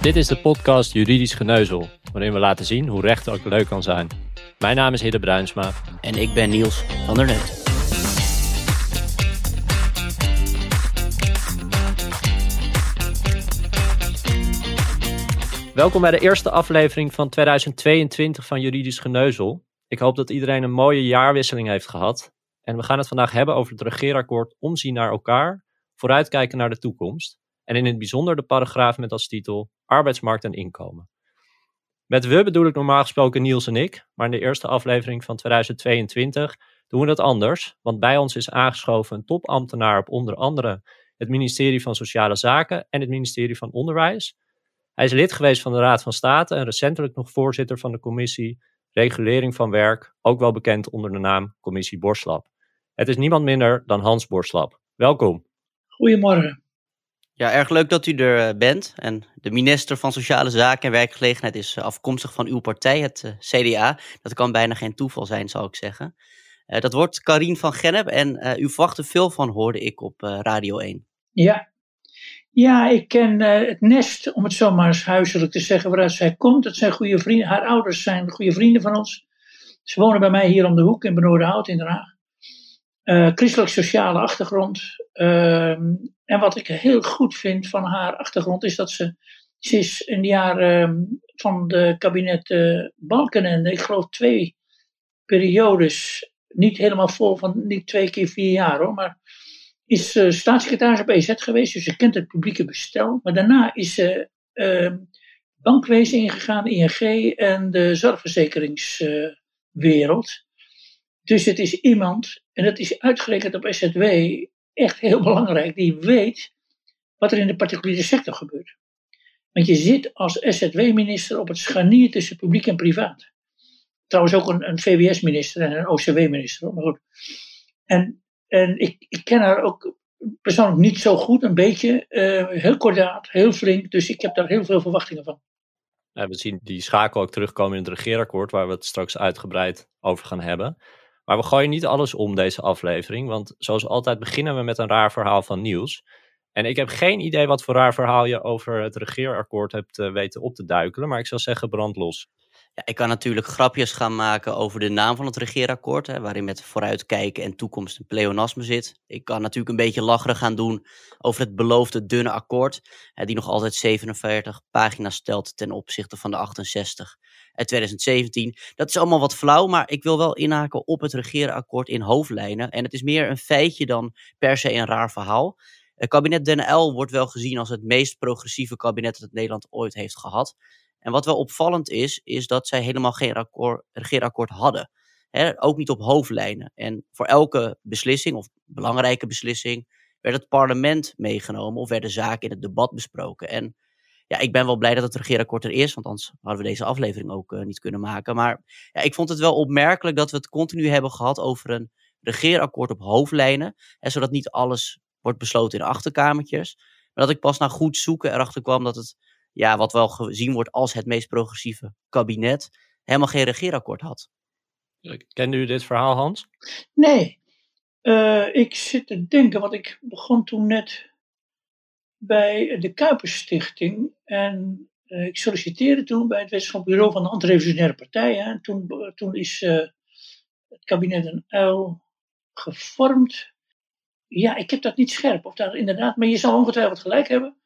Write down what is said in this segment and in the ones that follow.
Dit is de podcast Juridisch Geneuzel, waarin we laten zien hoe recht ook leuk kan zijn. Mijn naam is Hidde Bruinsma. En ik ben Niels van der Neut. Welkom bij de eerste aflevering van 2022 van Juridisch Geneuzel. Ik hoop dat iedereen een mooie jaarwisseling heeft gehad. En we gaan het vandaag hebben over het regeerakkoord Omzien naar elkaar, vooruitkijken naar de toekomst. En in het bijzonder de paragraaf met als titel Arbeidsmarkt en inkomen. Met we bedoel ik normaal gesproken Niels en ik, maar in de eerste aflevering van 2022 doen we dat anders, want bij ons is aangeschoven een topambtenaar op onder andere het ministerie van Sociale Zaken en het ministerie van Onderwijs. Hij is lid geweest van de Raad van State en recentelijk nog voorzitter van de commissie Regulering van Werk, ook wel bekend onder de naam Commissie Borslap. Het is niemand minder dan Hans Borslap. Welkom. Goedemorgen. Ja, erg leuk dat u er eh, bent. En de minister van Sociale Zaken en Werkgelegenheid is eh, afkomstig van uw partij, het eh, CDA. Dat kan bijna geen toeval zijn, zal ik zeggen. dat wordt Karien van Gennep en u verwacht er veel van, hoorde ik op Radio 1. Ja, ja, ik ken het nest, om het zo maar eens huiselijk te zeggen, waaruit zij komt. Dat zijn goede vrienden. Haar ouders zijn goede vrienden van ons. Ze wonen bij mij hier om de hoek in Benoordenhout in Den Haag. Uh, christelijk-sociale achtergrond. Ehm, en wat ik heel goed vind van haar achtergrond is dat ze, ze is in de jaren ehm, van de kabinet uh, Balkenende, ik geloof twee periodes, niet helemaal vol van, niet twee keer vier jaar hoor, maar is uh, staatssecretaris op EZ geweest, dus ze kent het publieke bestel. Maar daarna is ze uh, bankwezen ingegaan, ING en de zorgverzekeringswereld. dus het is iemand, en dat is uitgerekend op SZW, echt heel belangrijk, die weet wat er in de particuliere sector gebeurt. Want je zit als SZW-minister op het scharnier tussen publiek en privaat. Trouwens ook een, een VWS-minister en een OCW-minister. Maar goed. En, en ik, ik ken haar ook persoonlijk niet zo goed, een beetje. Uh, heel kordaat, heel flink. Dus ik heb daar heel veel verwachtingen van. we zien die schakel ook terugkomen in het regeerakkoord, waar we het straks uitgebreid over gaan hebben. Maar we gooien niet alles om deze aflevering, want zoals altijd beginnen we met een raar verhaal van nieuws. En ik heb geen idee wat voor raar verhaal je over het regeerakkoord hebt uh, weten op te duikelen, maar ik zou zeggen brand los. Ja, ik kan natuurlijk grapjes gaan maken over de naam van het regeerakkoord, hè, waarin met vooruitkijken en toekomst een pleonasme zit. Ik kan natuurlijk een beetje lacherig gaan doen over het beloofde dunne akkoord, hè, die nog altijd 47 pagina's stelt ten opzichte van de 68 uit 2017. Dat is allemaal wat flauw, maar ik wil wel inhaken op het regeerakkoord in hoofdlijnen. En het is meer een feitje dan per se een raar verhaal. Het kabinet Den L wordt wel gezien als het meest progressieve kabinet dat Nederland ooit heeft gehad. En wat wel opvallend is, is dat zij helemaal geen akkoord, regeerakkoord hadden. ook niet op hoofdlijnen. En voor elke beslissing, of belangrijke beslissing, werd het parlement meegenomen of werden zaken in het debat besproken. En ja, ik ben wel blij dat het regeerakkoord er is, want anders hadden we deze aflevering ook uh, niet kunnen maken. Maar ja, ik vond het wel opmerkelijk dat we het continu hebben gehad over een regeerakkoord op hoofdlijnen. Hè, zodat niet alles wordt besloten in achterkamertjes. Maar dat ik pas na goed zoeken erachter kwam dat het, ja, wat wel gezien wordt als het meest progressieve kabinet, helemaal geen regeerakkoord had. Kende u dit verhaal, Hans? Nee. Uh, ik zit te denken, want ik begon toen net bij de Kuiperstichting. En uh, ik solliciteerde toen bij het wetenschappelijk bureau van de antirevolutionaire partij. Hè. En toen, toen is uh, het kabinet een uil gevormd. Ja, ik heb dat niet scherp. Of daar inderdaad, maar je zou ongetwijfeld gelijk hebben.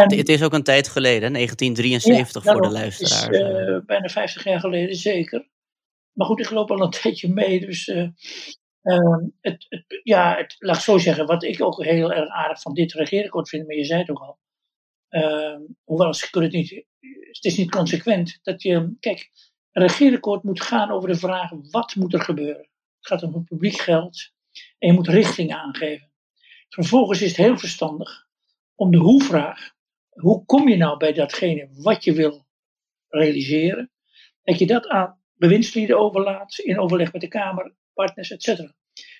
En, het is ook een tijd geleden, 1973 voor de luisteraars. Is, uh, bijna 50 jaar geleden, zeker. Maar goed, ik loop al een tijdje mee, dus Ehm, het, het, ja, het, laat ik zo zeggen, wat ik ook heel erg aardig van dit regeerakkoord vind, maar je zei het ook al. Uh, hoewel ze kunnen het niet, het is niet consequent. Dat je, kijk, een regeerakkoord moet gaan over de vraag: wat moet er gebeuren? Het gaat om het publiek geld en je moet richting aangeven. Vervolgens is het heel verstandig om de hoe-vraag: hoe kom je nou bij datgene wat je wil realiseren? Dat je dat aan bewindslieden overlaat in overleg met de Kamer partners, etc.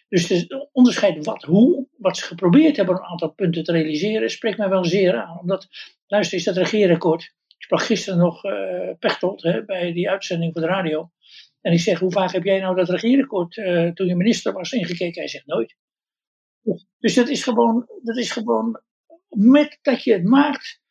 Dus het onderscheid wat, hoe, wat ze geprobeerd hebben een aantal punten te realiseren, spreekt mij wel zeer aan. Omdat, luister, is dat regeerakkoord. Ik sprak gisteren nog uh, Pechtold hè, bij die uitzending voor de radio. En ik zeg, hoe vaak heb jij nou dat regeerakkoord uh, toen je minister was ingekeken? Hij zegt nooit. Dus dat is gewoon, dat is gewoon met dat je het maakt.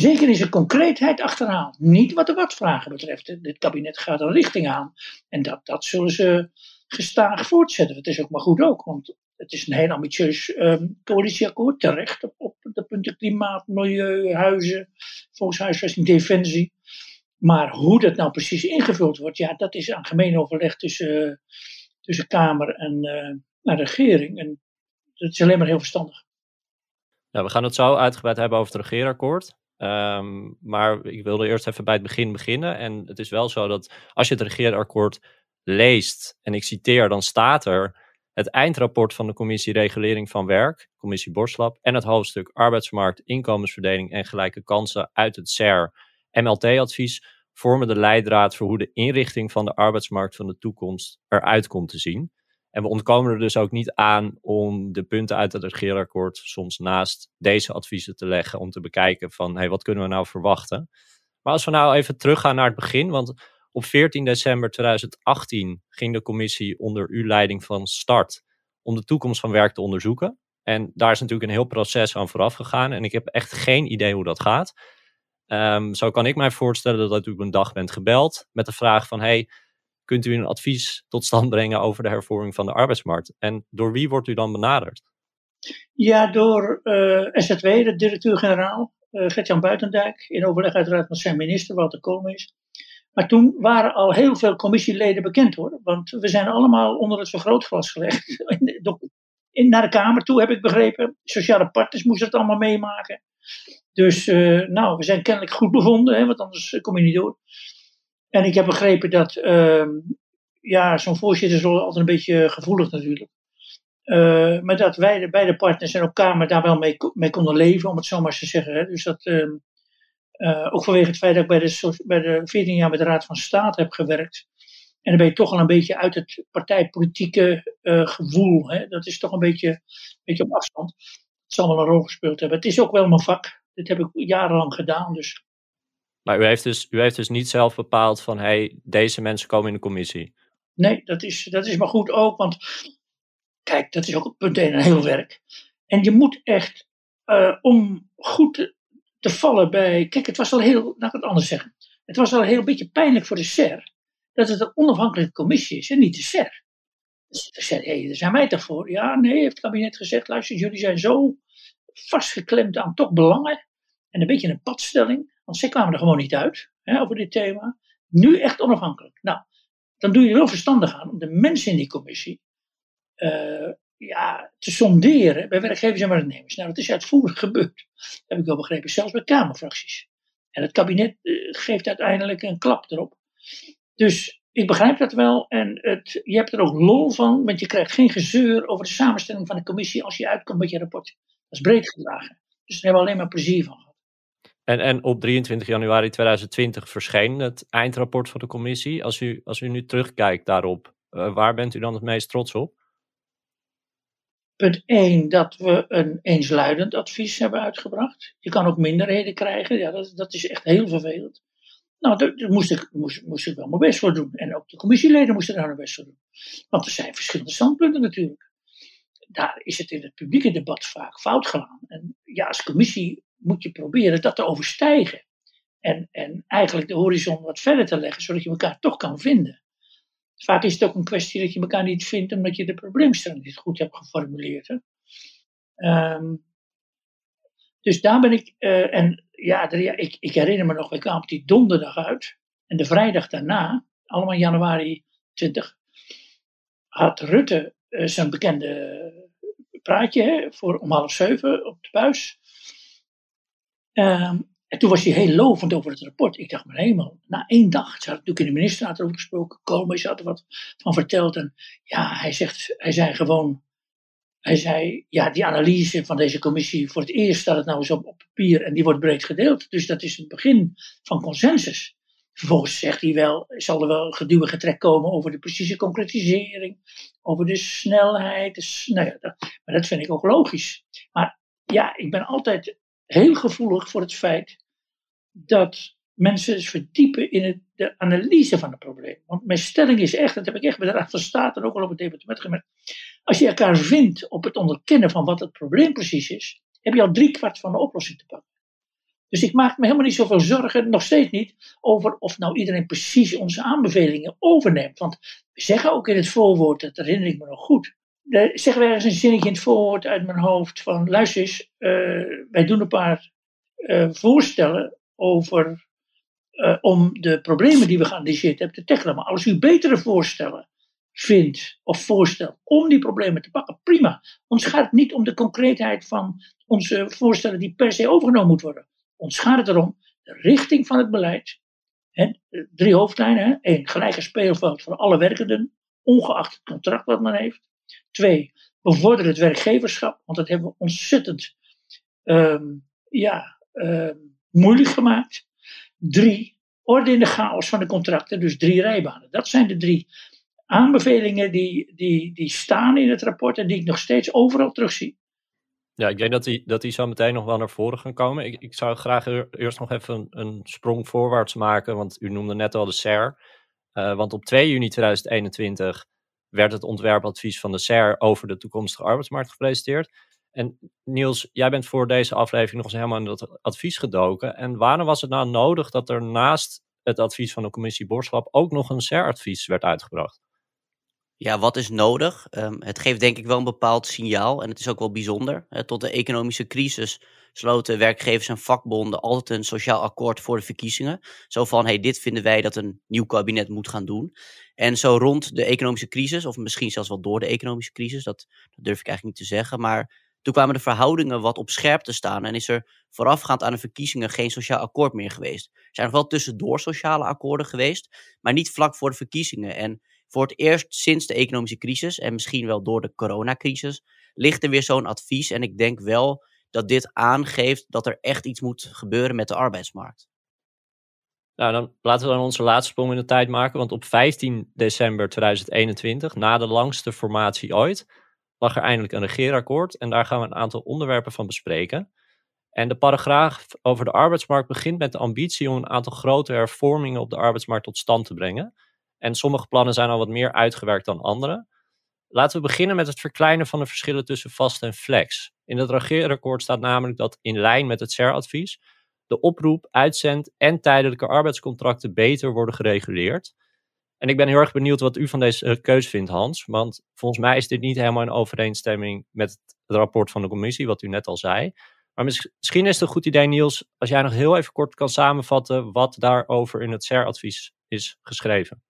Zeker in zijn concreetheid achterhaalt. Niet wat de watvragen betreft. Dit kabinet gaat een richting aan. En dat, dat zullen ze gestaag voortzetten. Dat is ook maar goed ook, want het is een heel ambitieus um, coalitieakkoord, terecht op, op de punten klimaat, milieu, huizen, volkshuisvesting, defensie. Maar hoe dat nou precies ingevuld wordt, ja, dat is aan gemeen overleg tussen, tussen Kamer en uh, regering. En dat is alleen maar heel verstandig. Nou, we gaan het zo uitgebreid hebben over het regeerakkoord. Ehm, maar ik wilde eerst even bij het begin beginnen. En het is wel zo dat als je het regeerakkoord leest, en ik citeer, dan staat er het eindrapport van de Commissie Regulering van Werk, Commissie Borslap, en het hoofdstuk Arbeidsmarkt, Inkomensverdeling en Gelijke Kansen uit het CER MLT-advies vormen de leidraad voor hoe de inrichting van de arbeidsmarkt van de toekomst eruit komt te zien. En we ontkomen er dus ook niet aan om de punten uit het regeerakkoord soms naast deze adviezen te leggen om te bekijken van hey, wat kunnen we nou verwachten. Maar als we nou even teruggaan naar het begin, want op 14 december 2018 ging de commissie onder uw leiding van start om de toekomst van werk te onderzoeken. En daar is natuurlijk een heel proces aan vooraf gegaan en ik heb echt geen idee hoe dat gaat. Um, zo kan ik mij voorstellen dat u op een dag bent gebeld met de vraag van hey, kunt u een advies tot stand brengen over de hervorming van de arbeidsmarkt? En door wie wordt u dan benaderd? Ja, door uh, eh, SZW, de directeur-generaal, uh, Gert-Jan Buitendijk, in overleg uiteraard met zijn minister, Walter Koolmees. Maar toen waren al heel veel commissieleden bekend hoor, want we zijn allemaal onder het vergrootglas gelegd. In, naar de Kamer toe heb ik begrepen. Sociale partners moesten het allemaal meemaken. Dus uh, nou, we zijn kennelijk goed bevonden, hè, want anders kom je niet door. En ik heb begrepen dat, uh, ja, zo'n voorzitter is altijd een beetje gevoelig natuurlijk. Uh, maar dat wij, de beide partners en ook Kamer daar wel mee, mee konden leven, om het zo maar eens te zeggen. Hè. Dus dat, uh, ook vanwege het feit dat ik bij de, bij de 14 jaar met de Raad van State heb gewerkt. En dan ben je toch al een beetje uit het partijpolitieke gevoel. Hè. Dat is toch een beetje, een beetje op afstand. Dat zal wel een rol gespeeld hebben. Het is ook wel mijn vak. Dit heb ik jarenlang gedaan. Dus maar u heeft dus, u heeft dus niet zelf bepaald van, hey, deze mensen komen in de commissie. Nee, dat is, dat is maar goed ook, want kijk, dat is ook punt een heel werk. En je moet echt, uh, om goed te, vallen bij, kijk, het was al heel, laat ik het anders zeggen. Het was al een heel beetje pijnlijk voor de SER, dat het een onafhankelijke commissie is en niet de SER. De SER, hé, hey, daar zijn wij toch voor? Ja, nee, heeft het kabinet gezegd, luister, jullie zijn zo vastgeklemd aan toch belangen en een beetje een padstelling want zij kwamen er gewoon niet uit hè, over dit thema. Nu echt onafhankelijk. Nou, dan doe je er wel verstandig aan om de mensen in die commissie uh, ja, te sonderen bij werkgevers en werknemers. Nou, dat is uitvoerig gebeurd. Dat heb ik wel begrepen, zelfs bij Kamerfracties. En het kabinet uh, geeft uiteindelijk een klap erop. Dus ik begrijp dat wel. En het, je hebt er ook lol van, want je krijgt geen gezeur over de samenstelling van de commissie als je uitkomt met je rapport. Dat is breed gedragen. Dus daar hebben we alleen maar plezier van en, op 23 januari 2020 verscheen het eindrapport van de commissie. Als u, als u nu terugkijkt daarop, uh, waar bent u dan het meest trots op? Punt 1, dat we een eensluidend advies hebben uitgebracht. Je kan ook minderheden krijgen, ja, dat, dat is echt heel vervelend. Nou, daar moest ik, moest, moest ik wel mijn best voor doen. En ook de commissieleden moesten daar hun best voor doen. Want er zijn verschillende standpunten natuurlijk. Daar is het in het publieke debat vaak fout gegaan. En ja, als commissie moet je proberen dat te overstijgen. En, en eigenlijk de horizon wat verder te leggen, zodat je elkaar toch kan vinden. Vaak is het ook een kwestie dat je elkaar niet vindt omdat je de probleemstelling niet goed hebt geformuleerd. Um, dus daar ben ik, uh, en ja, ik, ik, herinner me nog, we kwamen op die donderdag uit. En de vrijdag daarna, allemaal januari 20, had Rutte uh, zijn bekende praatje hè, voor om half zeven op de buis. Um, en toen was hij heel lovend over het rapport. Ik dacht, maar helemaal, na één dag, ze hadden natuurlijk in de ministerraad erover gesproken, komen, had er wat van verteld. En ja, hij, zegt, hij zei gewoon, hij zei, ja, die analyse van deze commissie, voor het eerst staat het nou eens op, papier en die wordt breed gedeeld. Dus dat is het begin van consensus. Vervolgens zegt hij wel, zal er wel geduwe getrek komen over de precieze concretisering, over de snelheid. Dus, nou ja, maar dat vind ik ook logisch. Maar ja, ik ben altijd heel gevoelig voor het feit dat mensen verdiepen in de analyse van het probleem. Want mijn stelling is echt, dat heb ik echt bij de Raad van State en ook al op het departement gemerkt. Als je elkaar vindt op het onderkennen van wat het probleem precies is, heb je al driekwart van de oplossing te pakken. Dus ik maak me helemaal niet zoveel zorgen, nog steeds niet, over of nou iedereen precies onze aanbevelingen overneemt. Want we zeggen ook in het voorwoord, dat herinner ik me nog goed, daar zeggen we ergens een zinnetje in het voorwoord uit mijn hoofd van, luister eens, uh, wij doen een paar uh, voorstellen over, uh, om de problemen die we geanalyseerd hebben te tackelen. Maar als u betere voorstellen vindt of voorstelt om die problemen te pakken, prima. Ons gaat het niet om de concreetheid van onze voorstellen die per se overgenomen moeten worden. Ons gaat het erom de richting van het beleid. Hè, drie hoofdlijnen. Eén, gelijke speelveld voor alle werkenden, ongeacht het contract wat men heeft. Twee, bevorderen het werkgeverschap, want dat hebben we ontzettend um, ja, um, moeilijk gemaakt. Drie, orde in de chaos van de contracten, dus drie rijbanen. Dat zijn de drie aanbevelingen die, die, die staan in het rapport en die ik nog steeds overal terugzie. Ja, ik denk dat die, dat die zo meteen nog wel naar voren gaan komen. Ik, ik zou graag eerst nog even een, een sprong voorwaarts maken, want u noemde net al de SER. Uh, want op 2 juni 2021 werd het ontwerpadvies van de SER over de toekomstige arbeidsmarkt gepresenteerd. En Niels, jij bent voor deze aflevering nog eens helemaal in dat advies gedoken. En waarom was het nou nodig dat er naast het advies van de commissie Borslap ook nog een SER-advies werd uitgebracht? Ja, wat is nodig? Um, het geeft denk ik wel een bepaald signaal en het is ook wel bijzonder. tot de economische crisis sloten werkgevers en vakbonden altijd een sociaal akkoord voor de verkiezingen. Zo van, hey, dit vinden wij dat een nieuw kabinet moet gaan doen. En zo rond de economische crisis, of misschien zelfs wel door de economische crisis, dat, dat durf ik eigenlijk niet te zeggen, maar toen kwamen de verhoudingen wat op scherp te staan en is er voorafgaand aan de verkiezingen geen sociaal akkoord meer geweest. Er zijn nog wel tussendoor sociale akkoorden geweest, maar niet vlak voor de verkiezingen. En voor het eerst sinds de economische crisis en misschien wel door de coronacrisis ligt er weer zo'n advies. En ik denk wel dat dit aangeeft dat er echt iets moet gebeuren met de arbeidsmarkt. Nou, dan laten we dan onze laatste sprong in de tijd maken. Want op 15 december 2021, na de langste formatie ooit, lag er eindelijk een regeerakkoord. En daar gaan we een aantal onderwerpen van bespreken. En de paragraaf over de arbeidsmarkt begint met de ambitie om een aantal grote hervormingen op de arbeidsmarkt tot stand te brengen. En sommige plannen zijn al wat meer uitgewerkt dan andere. Laten we beginnen met het verkleinen van de verschillen tussen vast en flex. In het regeerakkoord staat namelijk dat in lijn met het CER-advies de oproep, uitzend en tijdelijke arbeidscontracten beter worden gereguleerd. En ik ben heel erg benieuwd wat u van deze uh, keus vindt, Hans. Want volgens mij is dit niet helemaal in overeenstemming met het rapport van de commissie, wat u net al zei. Maar misschien is het een goed idee, Niels, als jij nog heel even kort kan samenvatten wat daarover in het CER-advies is geschreven.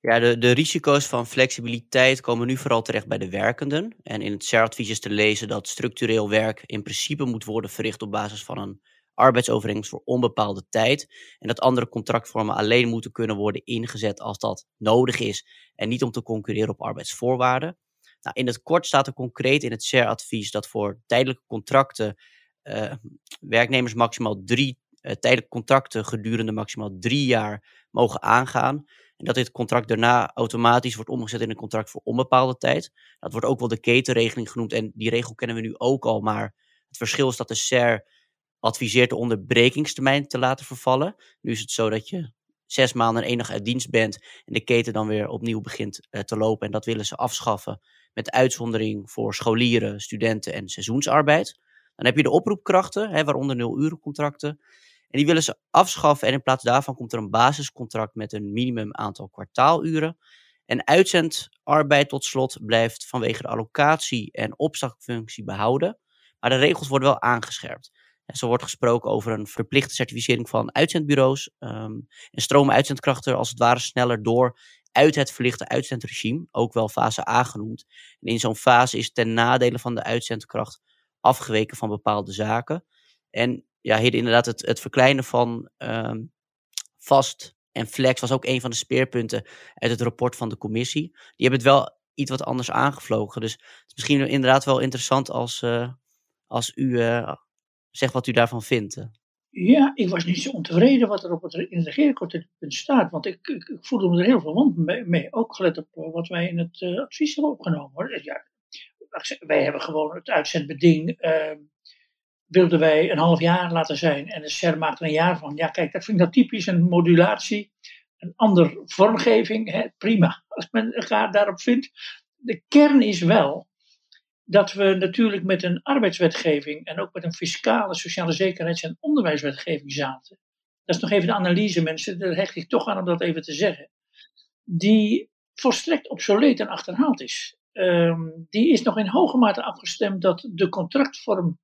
Ja, de, de risico's van flexibiliteit komen nu vooral terecht bij de werkenden. En in het CER-advies is te lezen dat structureel werk in principe moet worden verricht op basis van een arbeidsovereenkomst voor onbepaalde tijd. En dat andere contractvormen alleen moeten kunnen worden ingezet als dat nodig is en niet om te concurreren op arbeidsvoorwaarden. Nou, in het kort staat er concreet in het CER-advies dat voor tijdelijke contracten uh, werknemers maximaal drie uh, tijdelijke contracten gedurende maximaal drie jaar mogen aangaan. En dat dit contract daarna automatisch wordt omgezet in een contract voor onbepaalde tijd. Dat wordt ook wel de ketenregeling genoemd. En die regel kennen we nu ook al. Maar het verschil is dat de SER adviseert de onderbrekingstermijn te laten vervallen. Nu is het zo dat je zes maanden en enig uit dienst bent. En de keten dan weer opnieuw begint uh, te lopen. En dat willen ze afschaffen. Met uitzondering voor scholieren, studenten en seizoensarbeid. Dan heb je de oproepkrachten, hè, waaronder nul contracten. Die willen ze afschaffen en in plaats daarvan komt er een basiscontract met een minimum aantal kwartaaluren. En uitzendarbeid tot slot blijft vanwege de allocatie en opslagfunctie behouden. Maar de regels worden wel aangescherpt. En zo wordt gesproken over een verplichte certificering van uitzendbureaus. Um, en stromen uitzendkrachten als het ware sneller door uit het verlichte uitzendregime, ook wel fase A genoemd. En in zo'n fase is ten nadele van de uitzendkracht afgeweken van bepaalde zaken. En ja, inderdaad het, het verkleinen van um, vast en flex was ook een van de speerpunten uit het rapport van de commissie. Die hebben het wel iets wat anders aangevlogen. Dus het is misschien inderdaad wel interessant als, uh, als u uh, zegt wat u daarvan vindt. Ja, ik was niet zo ontevreden wat er op het, in het regeerakkoord staat. Want ik, ik, voelde me er heel verwant mee. Ook gelet op wat wij in het advies hebben opgenomen. Ja, wij hebben gewoon het uitzendbeding ehm, wilden wij een half jaar laten zijn en de SER maakt er een jaar van. Ja, kijk, dat vind ik dat typisch een modulatie, een andere vormgeving. Hè, prima, als men elkaar daarop vindt. De kern is wel dat we natuurlijk met een arbeidswetgeving en ook met een fiscale, sociale zekerheids- en onderwijswetgeving zaten. Dat is nog even de analyse, mensen, daar hecht ik toch aan om dat even te zeggen. Die volstrekt obsoleet en achterhaald is. Ehm, die is nog in hoge mate afgestemd dat de contractvorm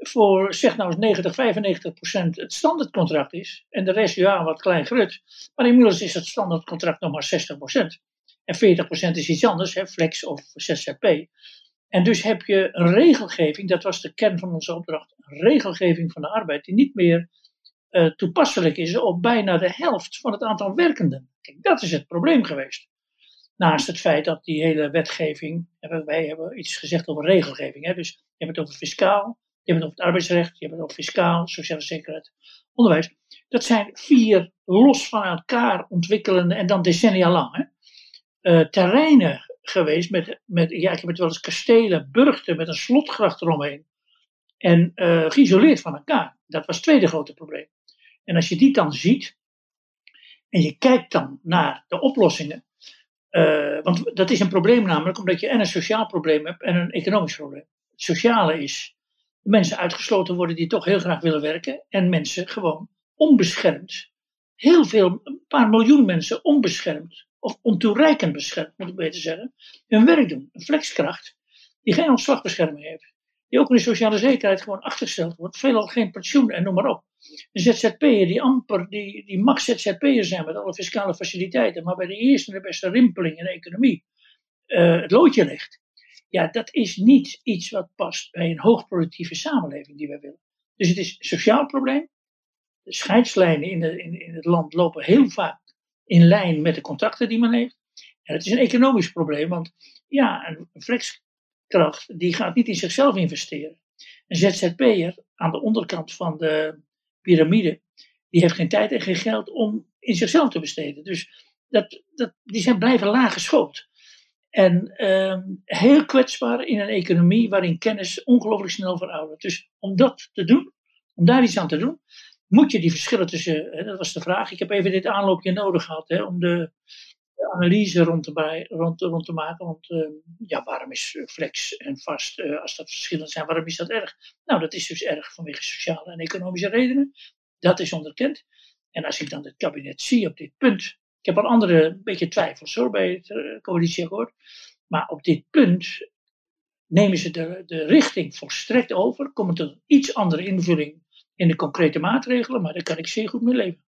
voor, zeg nou eens 90, 95 procent het standaardcontract is. En de rest, ja, wat klein grut. Maar inmiddels is het standaardcontract nog maar 60 procent. En 40 procent is iets anders, hè, flex of ZZP. En dus heb je een regelgeving, dat was de kern van onze opdracht, een regelgeving van de arbeid die niet meer uh, toepasselijk is op bijna de helft van het aantal werkenden. Kijk, dat is het probleem geweest. Naast het feit dat die hele wetgeving, wij hebben iets gezegd over regelgeving, hè, dus je hebt het over fiscaal, je hebt het over het arbeidsrecht, je hebt het over fiscaal, sociale zekerheid, onderwijs. Dat zijn vier los van elkaar ontwikkelende en dan decennia lang hè, uh, terreinen geweest met, met, ja, ik heb het wel eens kastelen, burchten met een slotgracht eromheen. En uh, geïsoleerd van elkaar. Dat was het tweede grote probleem. En als je die dan ziet, en je kijkt dan naar de oplossingen, uh, want dat is een probleem namelijk omdat je en een sociaal probleem hebt en een economisch probleem. Het sociale is mensen uitgesloten worden die toch heel graag willen werken en mensen gewoon onbeschermd, heel veel, een paar miljoen mensen onbeschermd of ontoereikend beschermd, moet ik beter zeggen, hun werk doen. Een flexkracht die geen ontslagbescherming heeft. Die ook in de sociale zekerheid gewoon achtergesteld wordt. Veelal geen pensioen en noem maar op. Een ZZP'er die amper, die, die mag ZZP'er zijn met alle fiscale faciliteiten. Maar bij de eerste en de beste rimpeling in de economie uh, het loodje legt. Ja, dat is niet iets wat past bij een hoogproductieve samenleving die wij willen. Dus het is een sociaal probleem. De scheidslijnen in, de, in, in het land lopen heel vaak in lijn met de contracten die men heeft. En het is een economisch probleem, want ja, een flexkracht die gaat niet in zichzelf investeren. Een ZZP'er aan de onderkant van de piramide, die heeft geen tijd en geen geld om in zichzelf te besteden. Dus dat, dat, die zijn blijven laag geschoold. En uh, heel kwetsbaar in een economie waarin kennis ongelooflijk snel veroudert. Dus om dat te doen, om daar iets aan te doen, moet je die verschillen tussen, hè, dat was de vraag, ik heb even dit aanloopje nodig gehad hè, om de, analyse rond te, rond, te maken. Want uh, ja, waarom is flex en vast, uh, als dat verschillend zijn, waarom is dat erg? Nou, dat is dus erg vanwege sociale en economische redenen. Dat is onderkend. En als ik dan het kabinet zie op dit punt, ik heb al andere beetje twijfels hoor bij het uh, coalitieakkoord, maar op dit punt nemen ze de, de richting volstrekt over, komen tot een iets andere invulling in de concrete maatregelen, maar daar kan ik zeer goed mee leven.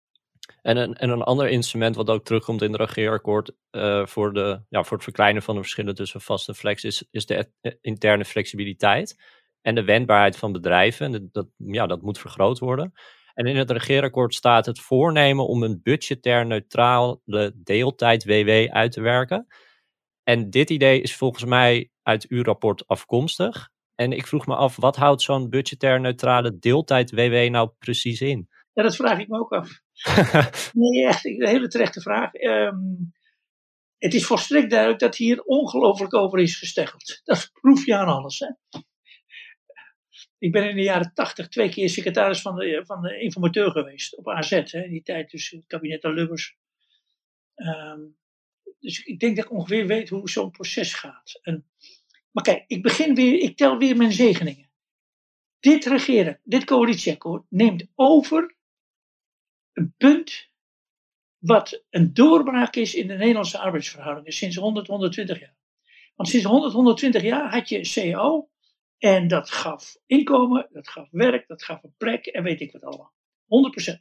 En een, en een ander instrument wat ook terugkomt in het regeerakkoord uh, voor, de, ja, voor het verkleinen van de verschillen tussen vast en flex is, is de interne flexibiliteit en de wendbaarheid van bedrijven. En dat, ja, dat moet vergroot worden. En in het regeerakkoord staat het voornemen om een budgetair neutrale deeltijd-WW uit te werken. En dit idee is volgens mij uit uw rapport afkomstig. En ik vroeg me af, wat houdt zo'n budgetair neutrale deeltijd-WW nou precies in? Ja, dat vraag ik me ook af. nee, echt een hele terechte vraag. Um, het is volstrekt duidelijk dat hier ongelooflijk over is gesteggeld. Dat proef je aan alles. Hè? Ik ben in de jaren tachtig twee keer secretaris van de, van de informateur geweest op AZ. Hè, die tijd tussen het kabinet en Lubbers. Um, dus ik denk dat ik ongeveer weet hoe zo'n proces gaat. En maar kijk, ik begin weer, ik tel weer mijn zegeningen. Dit regeren, dit coalitieakkoord neemt over een punt wat een doorbraak is in de Nederlandse arbeidsverhoudingen sinds 100, 120 jaar. Want sinds 100, 120 jaar had je CAO en dat gaf inkomen, dat gaf werk, dat gaf een plek en weet ik wat allemaal. 100%.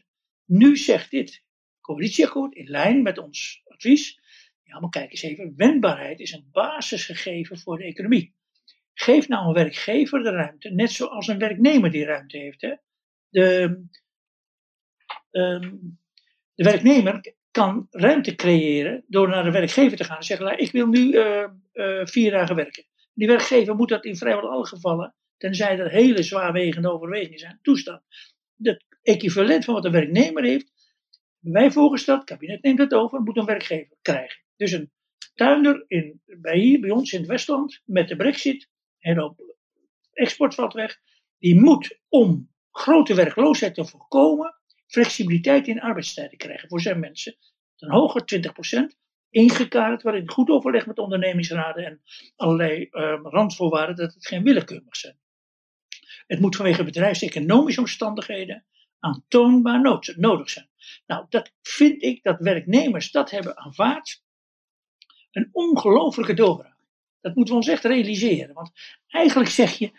Nu zegt dit coalitieakkoord in lijn met ons advies ja, maar kijk eens even, wendbaarheid is een basisgegeven voor de economie. Geef nou een werkgever de ruimte, net zoals een werknemer die ruimte heeft. Hè. De, um, de werknemer kan ruimte creëren door naar de werkgever te gaan en zeggen: Ik wil nu uh, uh, vier dagen werken. Die werkgever moet dat in vrijwel alle gevallen, tenzij er hele zwaarwegende overwegingen zijn, toestaan. Het equivalent van wat een werknemer heeft, wij voorgesteld, het kabinet neemt het over, moet een werkgever krijgen. Dus een tuinder in, bij hier, bij ons in het Westland, met de brexit en op export valt weg, die moet om grote werkloosheid te voorkomen, flexibiliteit in arbeidstijden krijgen voor zijn mensen. Ten hoger 20%, ingekaderd, waarin goed overleg met ondernemingsraden en allerlei uh, randvoorwaarden, dat het geen willekeur mag zijn. Het moet vanwege bedrijfseconomische omstandigheden aantoonbaar nodig zijn. Nou, dat vind ik dat werknemers dat hebben aanvaard. Een ongelofelijke doorbraak. Dat moeten we ons echt realiseren. Want eigenlijk zeg je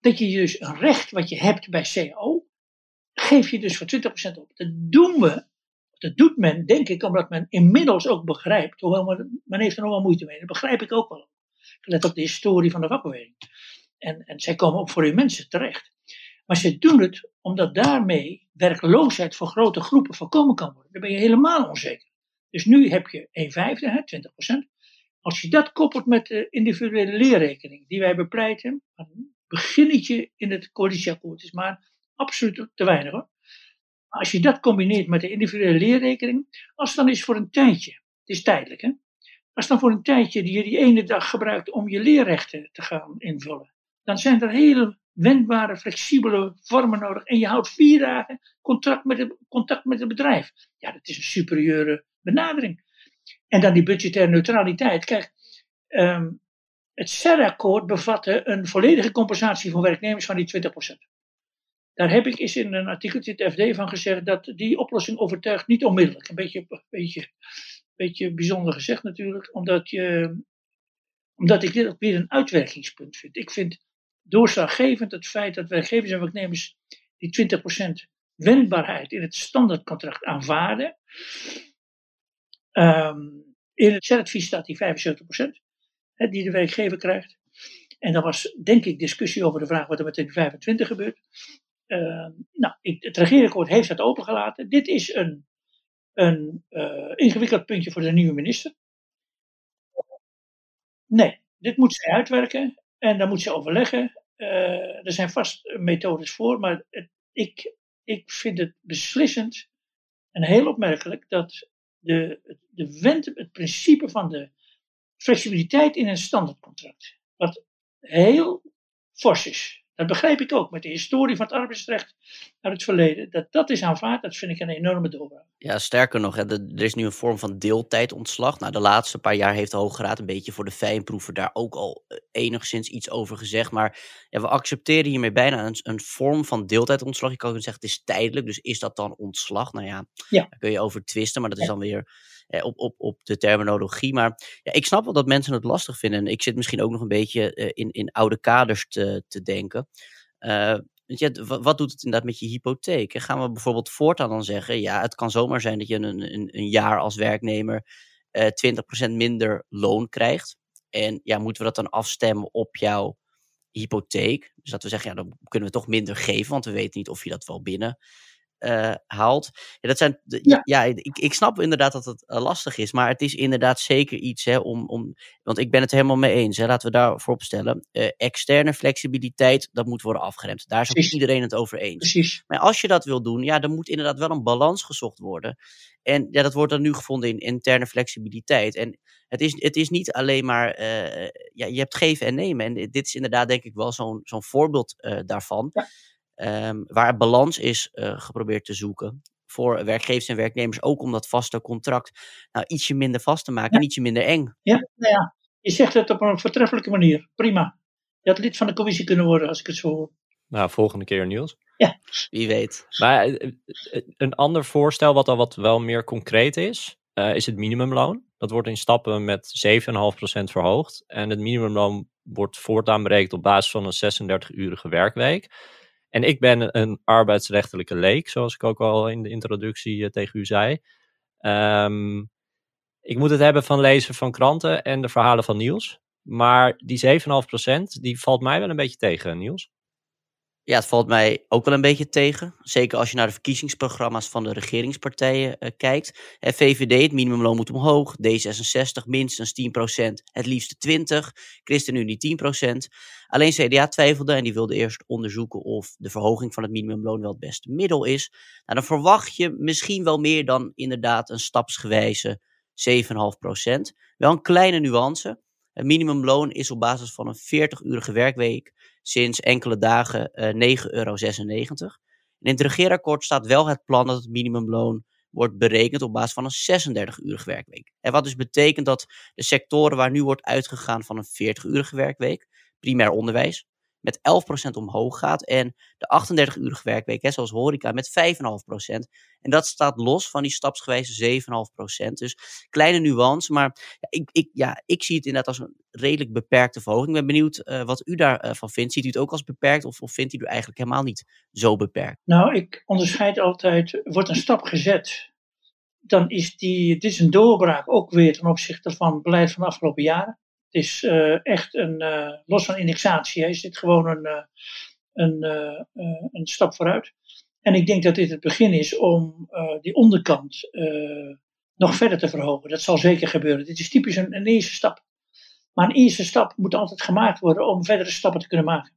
dat je dus een recht wat je hebt bij CAO, geef je dus voor 20% op. Dat doen we, dat doet men, denk ik, omdat men inmiddels ook begrijpt, hoewel men, men heeft er nog wel moeite mee, dat begrijp ik ook wel. Let op de historie van de vakbeweging. En, en zij komen ook voor die mensen terecht. Maar ze doen het omdat daarmee werkloosheid voor grote groepen voorkomen kan worden. Dan ben je helemaal onzeker. Dus nu heb je 1 vijfde, 20%. Als je dat koppelt met de individuele leerrekening die wij bepleiten, een beginnetje in het coalitieakkoord is maar absoluut te weinig hoor. Als je dat combineert met de individuele leerrekening, als dan is voor een tijdje, het is tijdelijk hè, als dan voor een tijdje die je die ene dag gebruikt om je leerrechten te gaan invullen, dan zijn er hele wendbare, flexibele vormen nodig. En je houdt vier dagen contact met, het, contact met het bedrijf. Ja, dat is een superieure benadering. En dan die budgettaire neutraliteit. Kijk, um, het CER-akkoord bevatte een volledige compensatie voor werknemers van die 20%. Daar heb ik eens in een artikeltje het FD van gezegd dat die oplossing overtuigt niet onmiddellijk. Een beetje, een beetje, beetje bijzonder gezegd natuurlijk, omdat, je, omdat ik dit ook weer een uitwerkingspunt vind. Ik vind doorslaggevend het feit dat werkgevers en werknemers die 20% wendbaarheid in het standaardcontract aanvaarden. Um, in het CER-advies staat die 75% hè, die de werkgever krijgt. En dan was denk ik discussie over de vraag wat er met de 25 gebeurt. Uh, nou, het regeerakkoord heeft dat opengelaten. Dit is een, een uh, ingewikkeld puntje voor de nieuwe minister. Nee, dit moet zij uitwerken en dan moet ze overleggen. Uh, er zijn vast methodes voor, maar ik, ik vind het beslissend en heel opmerkelijk dat de, de wend, het principe van de flexibiliteit in een standaardcontract, wat heel fors is. Dat begrijp ik ook met de historie van het arbeidsrecht uit het verleden. Dat dat is aanvaard, dat vind ik een enorme doorbraak. Ja, sterker nog, hè, er is nu een vorm van deeltijdontslag. Nou, de laatste paar jaar heeft de Hoge Raad een beetje voor de fijnproeven daar ook al eh, enigszins iets over gezegd. Maar ja, we accepteren hiermee bijna een, een vorm van deeltijdontslag. Je kan zeggen, het is tijdelijk, dus is dat dan ontslag? Nou ja, ja. daar kun je over twisten, maar dat is dan weer op, op, op de terminologie. Maar ja, ik snap wel dat mensen het lastig vinden. Ik zit misschien ook nog een beetje eh, in, in oude kaders te, te denken. Ja, wat doet het inderdaad met je hypotheek? Gaan we bijvoorbeeld voortaan dan zeggen, ja, het kan zomaar zijn dat je een, een, een jaar als werknemer uh, 20% minder loon krijgt. En ja, moeten we dat dan afstemmen op jouw hypotheek? Dus dat we zeggen, ja, dan kunnen we toch minder geven, want we weten niet of je dat wel binnen uh, haalt. Ja, dat zijn, ja. ja, ik, ik snap inderdaad dat het uh, lastig is, maar het is inderdaad zeker iets hè, om, om. Want ik ben het helemaal mee eens. Hè, laten we daarvoor opstellen. Uh, externe flexibiliteit, dat moet worden afgeremd. Daar is iedereen het over eens. Precies. Maar als je dat wil doen, ja, dan moet inderdaad wel een balans gezocht worden. En ja, dat wordt dan nu gevonden in interne flexibiliteit. En het is, het is niet alleen maar, ja, je hebt geven en nemen. En dit is inderdaad denk ik wel zo'n zo'n voorbeeld daarvan. Ja. Um, waar balans is uh, geprobeerd te zoeken voor werkgevers en werknemers, ook om dat vaste contract nou, ietsje minder vast te maken ja. en ietsje minder eng. Ja, nou ja, je zegt het op een voortreffelijke manier. Prima. Je had lid van de commissie kunnen worden, als ik het zo hoor. Nou, volgende keer nieuws. Ja. Wie weet. Maar eh, eh, een ander voorstel wat al wat wel meer concreet is, uh, is het minimumloon. Dat wordt in stappen met 7,5% verhoogd. En het minimumloon wordt voortaan berekend op basis van een 36-urige werkweek. En ik ben een arbeidsrechtelijke leek, zoals ik ook al in de introductie uh, tegen u zei. Um, ik moet het hebben van lezen van kranten en de verhalen van Niels. Maar die 7,5% die valt mij wel een beetje tegen, Niels. Ja, het valt mij ook wel een beetje tegen. Zeker als je naar de verkiezingsprogramma's van de regeringspartijen uh, kijkt. Hè, VVD, het minimumloon moet omhoog. D66 minstens 10%, het liefst 20%. ChristenUnie 10%. Alleen CDA twijfelde en die wilde eerst onderzoeken of de verhoging van het minimumloon wel het beste middel is. Nou, dan verwacht je misschien wel meer dan inderdaad een stapsgewijze 7,5%. Wel een kleine nuance. Het minimumloon is op basis van een 40-urige werkweek sinds enkele dagen uh, 9,96 euro. En in het regeerakkoord staat wel het plan dat het minimumloon wordt berekend op basis van een 36-urig werkweek. En wat dus betekent dat de sectoren waar nu wordt uitgegaan van een 40-urige werkweek, primair onderwijs, met 11% omhoog gaat. En de 38-urige werkweek, hè, zoals horeca, met 5,5%. En dat staat los van die stapsgewijze 7,5%. Dus kleine nuance, maar ik, ik, ja, ik zie het inderdaad als een redelijk beperkte verhoging. Ik ben benieuwd uh, wat u daarvan uh, vindt. Ziet u het ook als beperkt of, of vindt u het eigenlijk helemaal niet zo beperkt? Nou, ik onderscheid altijd, wordt een stap gezet dan is die, dit is een doorbraak ook weer ten opzichte van het beleid van de afgelopen jaren. Het is uh, echt een, uh, los van indexatie, is dit gewoon een, uh, een, een stap vooruit. En ik denk dat dit het begin is om die onderkant nog verder te verhogen. Dat zal zeker gebeuren. Dit is typisch een, een eerste stap. Maar een eerste stap moet altijd gemaakt worden om verdere stappen te kunnen maken.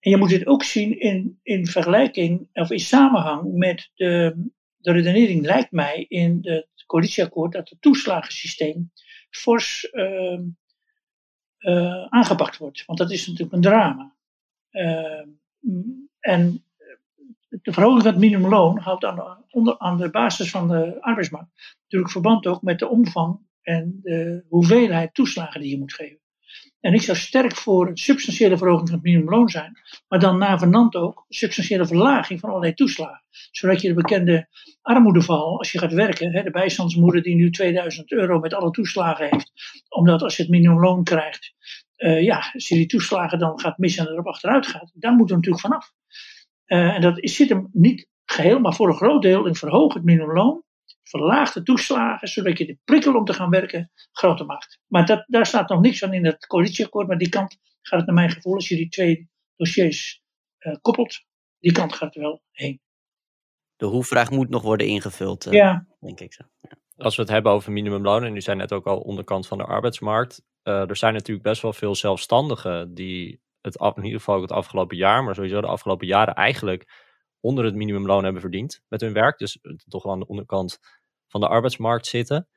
En je moet dit ook zien in, in vergelijking of in samenhang met de, de redenering lijkt mij in het coalitieakkoord dat het toeslagensysteem fors uh, uh, aangepakt wordt. Want dat is natuurlijk een drama. Uh, en de verhoging van het minimumloon houdt aan de, onder, aan de basis van de arbeidsmarkt natuurlijk verband ook met de omvang en de hoeveelheid toeslagen die je moet geven. En ik zou sterk voor een substantiële verhoging van het minimumloon zijn, maar dan navenant ook een substantiële verlaging van allerlei toeslagen. Zodat je de bekende armoedeval, als je gaat werken, hè, de bijstandsmoeder die nu 2000 euro met alle toeslagen heeft, omdat als je het minimumloon krijgt, uh, ja, als je die toeslagen dan gaat missen en erop achteruit gaat, daar moeten we natuurlijk vanaf. Uh, en dat zit hem niet geheel, maar voor een groot deel in verhogen het minimumloon verlaagde toeslagen, zodat je de prikkel om te gaan werken groter maakt. Maar dat, daar staat nog niks van in het coalitieakkoord, maar die kant gaat het naar mijn gevoel, als je die twee dossiers uh, koppelt, die kant gaat er wel heen. De hoe-vraag moet nog worden ingevuld, uh, ja. denk ik zo. Ja. Als we het hebben over minimumloon, en u zei net ook al onderkant van de arbeidsmarkt, uh, er zijn natuurlijk best wel veel zelfstandigen die het af, in ieder geval het afgelopen jaar, maar sowieso de afgelopen jaren eigenlijk onder het minimumloon hebben verdiend met hun werk. Dus toch wel aan de onderkant van de arbeidsmarkt zitten.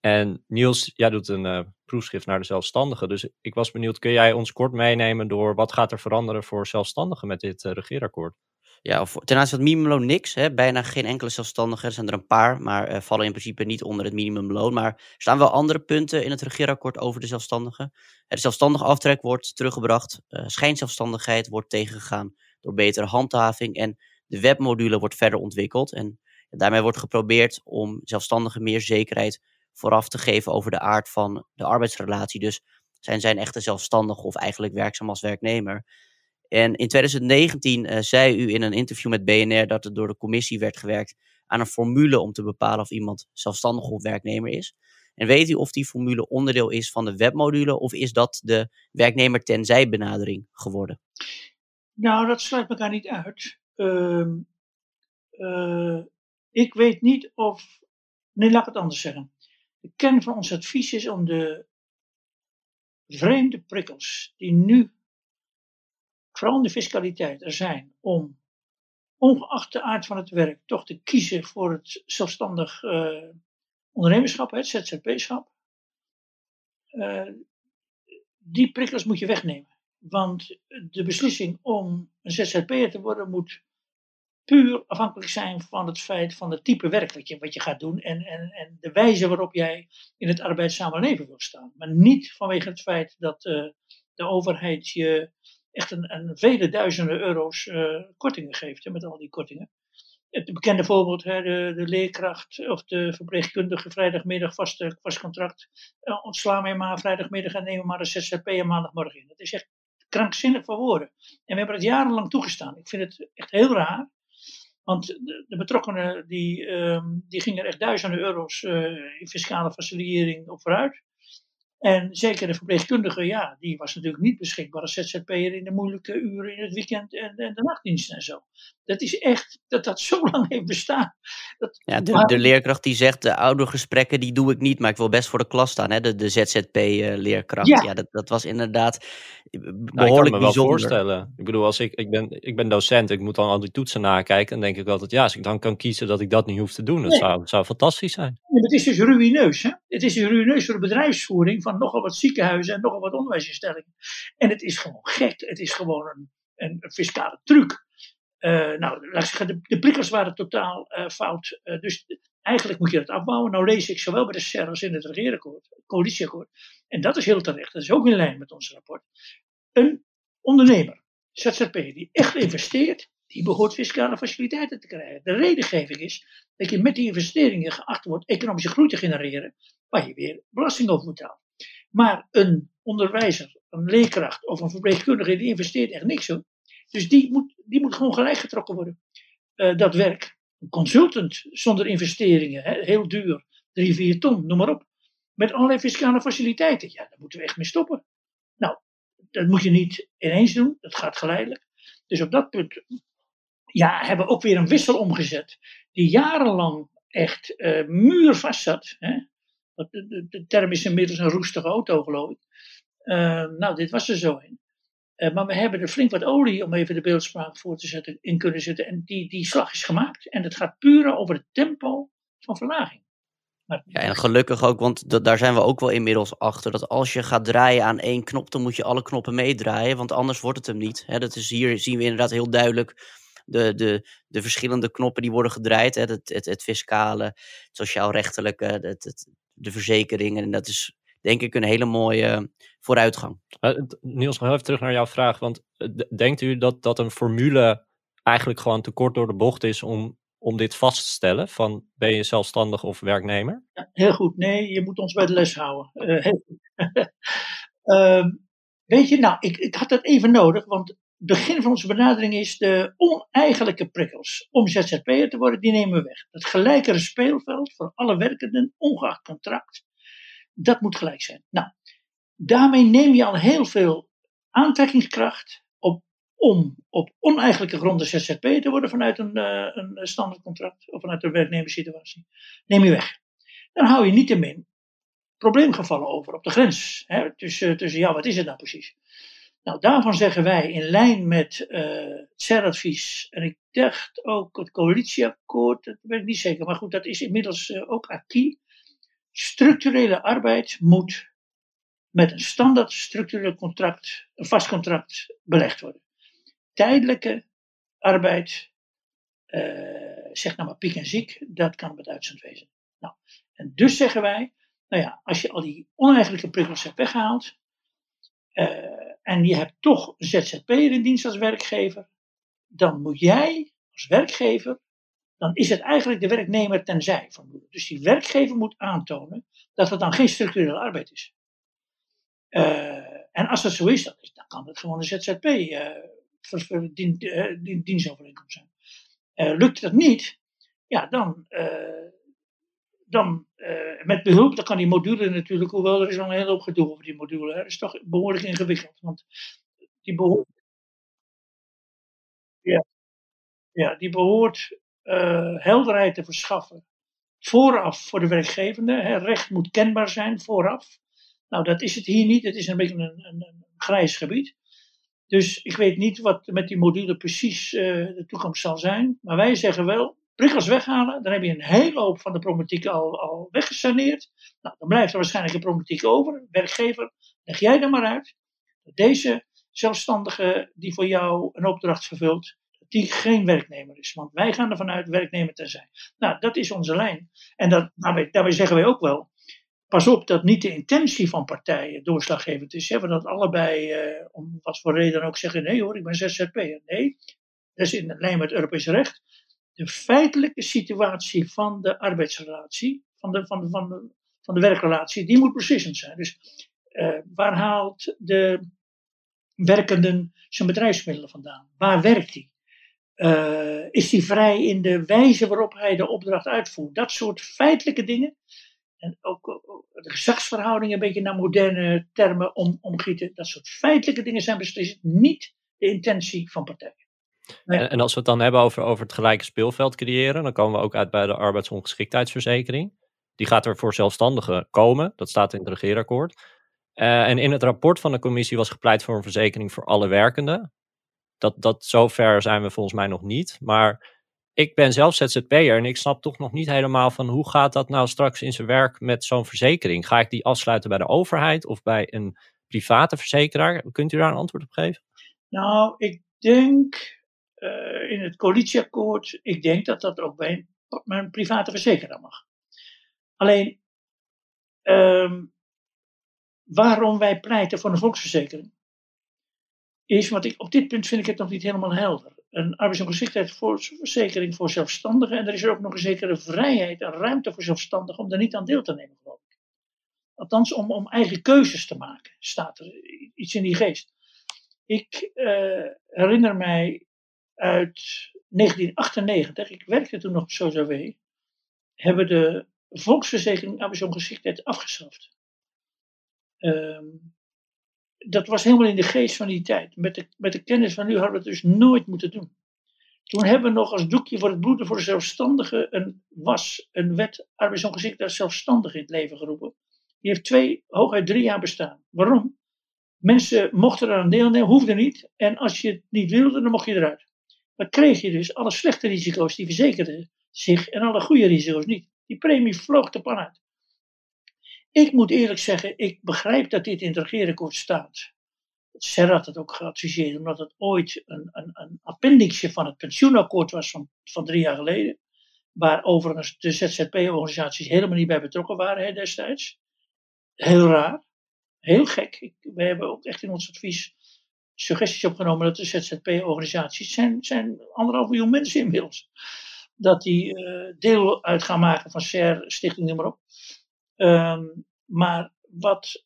En Niels, jij doet een uh, proefschrift naar de zelfstandigen. Dus ik was benieuwd, kun jij ons kort meenemen door wat gaat er veranderen voor zelfstandigen met dit uh, regeerakkoord? Ja, ten aanzien van het minimumloon niks. Hè. Bijna geen enkele zelfstandige. Er zijn er een paar, maar uh, vallen in principe niet onder het minimumloon. Maar er staan wel andere punten in het regeerakkoord over de zelfstandigen. De zelfstandige aftrek wordt teruggebracht. schijnzelfstandigheid wordt tegengegaan door betere handhaving. En de webmodule wordt verder ontwikkeld. En daarmee wordt geprobeerd om zelfstandigen meer zekerheid vooraf te geven over de aard van de arbeidsrelatie. Dus zijn zij echte zelfstandig of eigenlijk werkzaam als werknemer? En in 2019 uh, zei u in een interview met BNR dat er door de commissie werd gewerkt aan een formule om te bepalen of iemand zelfstandig of werknemer is. En weet u of die formule onderdeel is van de webmodule of is dat de werknemer tenzij benadering geworden? Nou, dat sluit elkaar niet uit. Uh, uh, ik weet niet of. Nee, laat ik het anders zeggen. De kern van ons advies is om de vreemde prikkels die nu, vooral in de fiscaliteit, er zijn, om ongeacht de aard van het werk toch te kiezen voor het zelfstandig uh, ondernemerschap, het ZZP-schap. Uh, die prikkels moet je wegnemen. Want de beslissing om een ZZP'er te worden moet puur afhankelijk zijn van het feit van het type werk wat je, wat je gaat doen en, en, en de wijze waarop jij in het arbeidssamenleven wil staan. Maar niet vanwege het feit dat uh, de overheid je echt een, een vele duizenden euro's uh, kortingen geeft hè, met al die kortingen. Het bekende voorbeeld, hè, de, de leerkracht of de verpleegkundige vrijdagmiddag vast, vast contract. Uh, ontslaan mij maar vrijdagmiddag en nemen maar een ZZP en maandagmorgen in. Dat is echt krankzinnig voor woorden. En we hebben het jarenlang toegestaan. Ik vind het echt heel raar. Want de, de betrokkenen die, um, die gingen echt duizenden euro's uh, in fiscale facilitering op vooruit. En zeker de verpleegkundige, ja, die was natuurlijk niet beschikbaar als ZZP'er in de moeilijke uren in het weekend en, en de nachtdiensten en zo. Dat is echt, dat dat zo lang heeft bestaan. Dat, ja, de, de, leerkracht die zegt, de oude gesprekken die doe ik niet, maar ik wil best voor de klas staan, hè? de, de ZZP-leerkracht. Ja. ja, dat, dat was inderdaad behoorlijk nou, ik kan me wel voorstellen. Ik bedoel, als ik, ik, ben, ik ben docent, ik moet dan al die toetsen nakijken, dan denk ik altijd, ja, als ik dan kan kiezen dat ik dat niet hoef te doen, dat nee. zou, zou fantastisch zijn. Ja, het is dus ruïneus, hè? Het is ruïneus voor bedrijfsvoering van nogal wat ziekenhuizen en nogal wat onderwijsinstellingen. En het is gewoon gek. Het is gewoon een, een fiscale truc. Uh, nou, laat ik zeggen, de, de prikkels waren totaal uh, fout. Uh, dus eigenlijk moet je dat afbouwen. Nou lees ik zowel bij de SER als in het regeerakkoord, het coalitieakkoord. En dat is heel terecht, dat is ook in lijn met ons rapport. Een ondernemer, ZZP, die echt investeert, die behoort fiscale faciliteiten te krijgen. De redengeving is dat je met die investeringen geacht wordt economische groei te genereren, waar je weer belasting over moet betalen. Maar een onderwijzer, een leerkracht of een verpleegkundige die investeert echt niks hoor. Dus die moet, die moet gewoon gelijk getrokken worden. Uh, dat werk. Een consultant zonder investeringen, hè, heel duur, drie, vier ton, noem maar op. Met allerlei fiscale faciliteiten. Ja, daar moeten we echt mee stoppen. Nou, dat moet je niet ineens doen, dat gaat geleidelijk. Dus op dat punt ja, hebben ook weer een wissel omgezet, die jarenlang echt uh, muurvast zat. Hè? De, de, de, term is inmiddels een roestige auto, geloof ik. Uh, nou, dit was er zo in. Uh, maar we hebben er flink wat olie, om even de beeldspraak voor te zetten, in kunnen zetten. En die, die slag is gemaakt. En het gaat puur over het tempo van verlaging. Maar, ja, en gelukkig ook, want daar zijn we ook wel inmiddels achter. Dat als je gaat draaien aan één knop, dan moet je alle knoppen meedraaien. Want anders wordt het hem niet. Hè, dat is hier zien we inderdaad heel duidelijk de, de, de verschillende knoppen die worden gedraaid. Hè, het, het, het fiscale, het sociaal-rechtelijke, het, het, de verzekeringen. En dat is denk ik een hele mooie vooruitgang. Uh, Niels, nog even terug naar jouw vraag. Want eh, denkt u dat, dat een formule eigenlijk gewoon te kort door de bocht is om, om dit vast te stellen? Van ben je zelfstandig of werknemer? Ja, heel goed. Nee, je moet ons bij de les houden. Uh, heel goed. uh, weet je, nou, ik, ik had dat even nodig, want begin van onze benadering is de oneigenlijke prikkels om ZZP'er te worden, die nemen we weg. Het gelijkere speelveld voor alle werkenden, ongeacht contract, dat moet gelijk zijn. Nou, daarmee neem je al heel veel aantrekkingskracht op, om op oneigenlijke gronden ZZP te worden vanuit een, uh, een standaardcontract of vanuit een werknemerssituatie. Neem je weg. Dan hou je niet te min probleemgevallen over op de grens. Hè, tussen, tussen, ja, wat is het nou precies? Nou, daarvan zeggen wij in lijn met uh, het CER-advies, en ik dacht ook het coalitieakkoord, dat weet ik niet zeker, maar goed, dat is inmiddels uh, ook acquis. Structurele arbeid moet met een standaard structureel contract, een vast contract, belegd worden. Tijdelijke arbeid, uh, zeg nou maar piek en ziek, dat kan met uitzend wezen. Nou, en dus zeggen wij, nou ja, als je al die oneigenlijke prikkels hebt weggehaald, uh, en je hebt toch een ZZP'er in dienst als werkgever, dan moet jij als werkgever dan is het eigenlijk de werknemer tenzij van. Dus die werkgever moet aantonen dat het dan geen structurele arbeid is. Uh, en als dat zo is, dan, kan het gewoon een ZZP uh, voor, dien, uh, dienstovereenkomst zijn. lukt dat niet, ja, dan, dan met behulp, dan kan die module natuurlijk, hoewel er is al een hele hoop gedoe over die module, hè, is toch behoorlijk ingewikkeld. Want die behoort, ja, ja, die behoort uh, helderheid te verschaffen. Vooraf voor de werkgevende. Hè, recht moet kenbaar zijn vooraf. Nou, dat is het hier niet. Het is een beetje een, een, grijs gebied. Dus ik weet niet wat met die module precies uh, de toekomst zal zijn. Maar wij zeggen wel, prikkels weghalen. Dan heb je een hele hoop van de problematiek al, al weggesaneerd. Nou, dan blijft er waarschijnlijk een problematiek over. Werkgever, leg jij er maar uit. Deze zelfstandige die voor jou een opdracht vervult, die geen werknemer is. Want wij gaan ervan uit werknemer te zijn. Nou, dat is onze lijn. En dat, daarbij, zeggen wij ook wel, pas op dat niet de intentie van partijen doorslaggevend is. Hè, dat allebei, eh, om wat voor reden ook, zeggen: nee hoor, ik ben ZZP'er. Nee, dat is in lijn met het Europese recht. De feitelijke situatie van de arbeidsrelatie, van de, van van de, van de werkrelatie, die moet beslissend zijn. Dus uh, waar haalt de werkenden zijn bedrijfsmiddelen vandaan? Waar werkt hij? Uh, is hij vrij in de wijze waarop hij de opdracht uitvoert? Dat soort feitelijke dingen. En ook, de gezagsverhoudingen een beetje naar moderne termen om, omgieten. Dat soort feitelijke dingen zijn beslist niet de intentie van partijen. En, en, als we het dan hebben over, over het gelijke speelveld creëren, dan komen we ook uit bij de arbeidsongeschiktheidsverzekering. Die gaat er voor zelfstandigen komen, dat staat in het regeerakkoord. Uh, en in het rapport van de commissie was gepleit voor een verzekering voor alle werkenden dat, dat zover zijn we volgens mij nog niet. Maar ik ben zelf ZZP'er en ik snap toch nog niet helemaal van hoe gaat dat nou straks in zijn werk met zo'n verzekering? Ga ik die afsluiten bij de overheid of bij een private verzekeraar? Kunt u daar een antwoord op geven? Nou, ik denk uh, in het coalitieakkoord, ik denk dat dat ook bij een mijn private verzekeraar mag. Alleen, ehm, waarom wij pleiten voor een volksverzekering, is, want ik, op dit punt vind ik het nog niet helemaal helder. Een arbeidsongeschiktheidsverzekering voor zelfstandigen en er is er ook nog een zekere vrijheid en ruimte voor zelfstandigen om daar niet aan deel te nemen, geloof ik. Althans, om, om eigen keuzes te maken, staat er iets in die geest. Ik uh, herinner mij uit 1998, ik werkte toen nog op SOZW, hebben de volksverzekering arbeidsongeschiktheid afgeschaft. Um, dat was helemaal in de geest van die tijd. Met de, met de kennis van nu hadden we het dus nooit moeten doen. Toen hebben we nog als doekje voor het bloeden voor de zelfstandigen een was, een wet arbeidsongeschiktheid zelfstandig in het leven geroepen. Die heeft twee, hooguit drie jaar bestaan. Waarom? Mensen mochten eraan deelnemen, hoefde niet. En als je het niet wilde, dan mocht je eruit. Dan kreeg je dus alle slechte risico's, die verzekerden zich, en alle goede risico's niet. Die premie vloog de pan uit. Ik moet eerlijk zeggen, ik begrijp dat dit in het regeerakkoord staat. Ser had het ook geadviseerd, omdat het ooit een, een, een appendixje van het pensioenakkoord was van, van drie jaar geleden. Waar overigens de ZZP-organisaties helemaal niet bij betrokken waren hè, destijds. Heel raar. Heel gek. We hebben ook echt in ons advies suggesties opgenomen dat de ZZP-organisaties zijn, zijn anderhalf miljoen mensen inmiddels. Dat die uh, deel uit gaan maken van SER, stichting noem maar op. Um, maar wat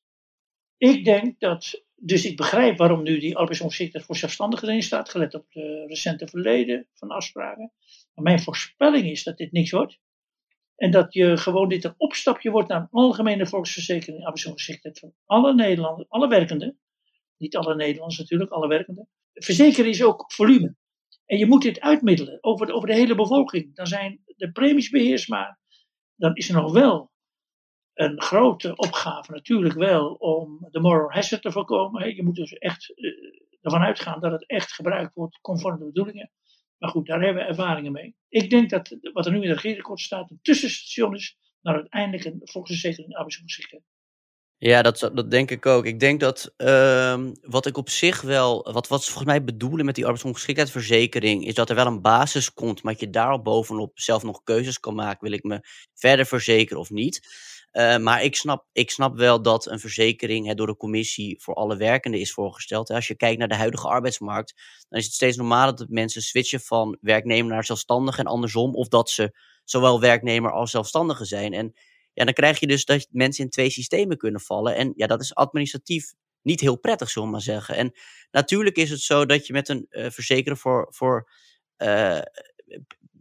ik denk dat, dus ik begrijp waarom nu die arbeidsongeschiktheid voor zelfstandigen erin staat, gelet op de recente verleden van afspraken. Maar mijn voorspelling is dat dit niks wordt. En dat je gewoon dit een opstapje wordt naar een algemene volksverzekering arbeidsongeschiktheid van alle Nederlanders, alle werkenden. Niet alle Nederlanders natuurlijk, alle werkenden. Verzekeren is ook volume. En je moet dit uitmiddelen over de, over de hele bevolking. Dan zijn de premies beheersbaar. Dan is er nog wel een grote opgave natuurlijk wel om de moral hazard te voorkomen. Je moet dus echt uh, ervan uitgaan dat het echt gebruikt wordt conform de bedoelingen. Maar goed, daar hebben we ervaringen mee. Ik denk dat wat er nu in de regeerakkoord staat een tussenstation is naar uiteindelijk een volksverzekering arbeidsongeschiktheid. Ja, dat, dat denk ik ook. Ik denk dat uh, wat ik op zich wel, wat, wat ze volgens mij bedoelen met die arbeidsongeschiktheidsverzekering, is dat er wel een basis komt, maar dat je daarop bovenop zelf nog keuzes kan maken. Wil ik me verder verzekeren of niet? Uh, maar ik snap, ik snap wel dat een verzekering hè, door de commissie voor alle werkenden is voorgesteld. Als je kijkt naar de huidige arbeidsmarkt, dan is het steeds normaal dat mensen switchen van werknemer naar zelfstandig en andersom. Of dat ze zowel werknemer als zelfstandige zijn. En ja, dan krijg je dus dat mensen in twee systemen kunnen vallen. En ja, dat is administratief niet heel prettig, zullen we maar zeggen. En natuurlijk is het zo dat je met een uh, verzekeren voor, voor, uh,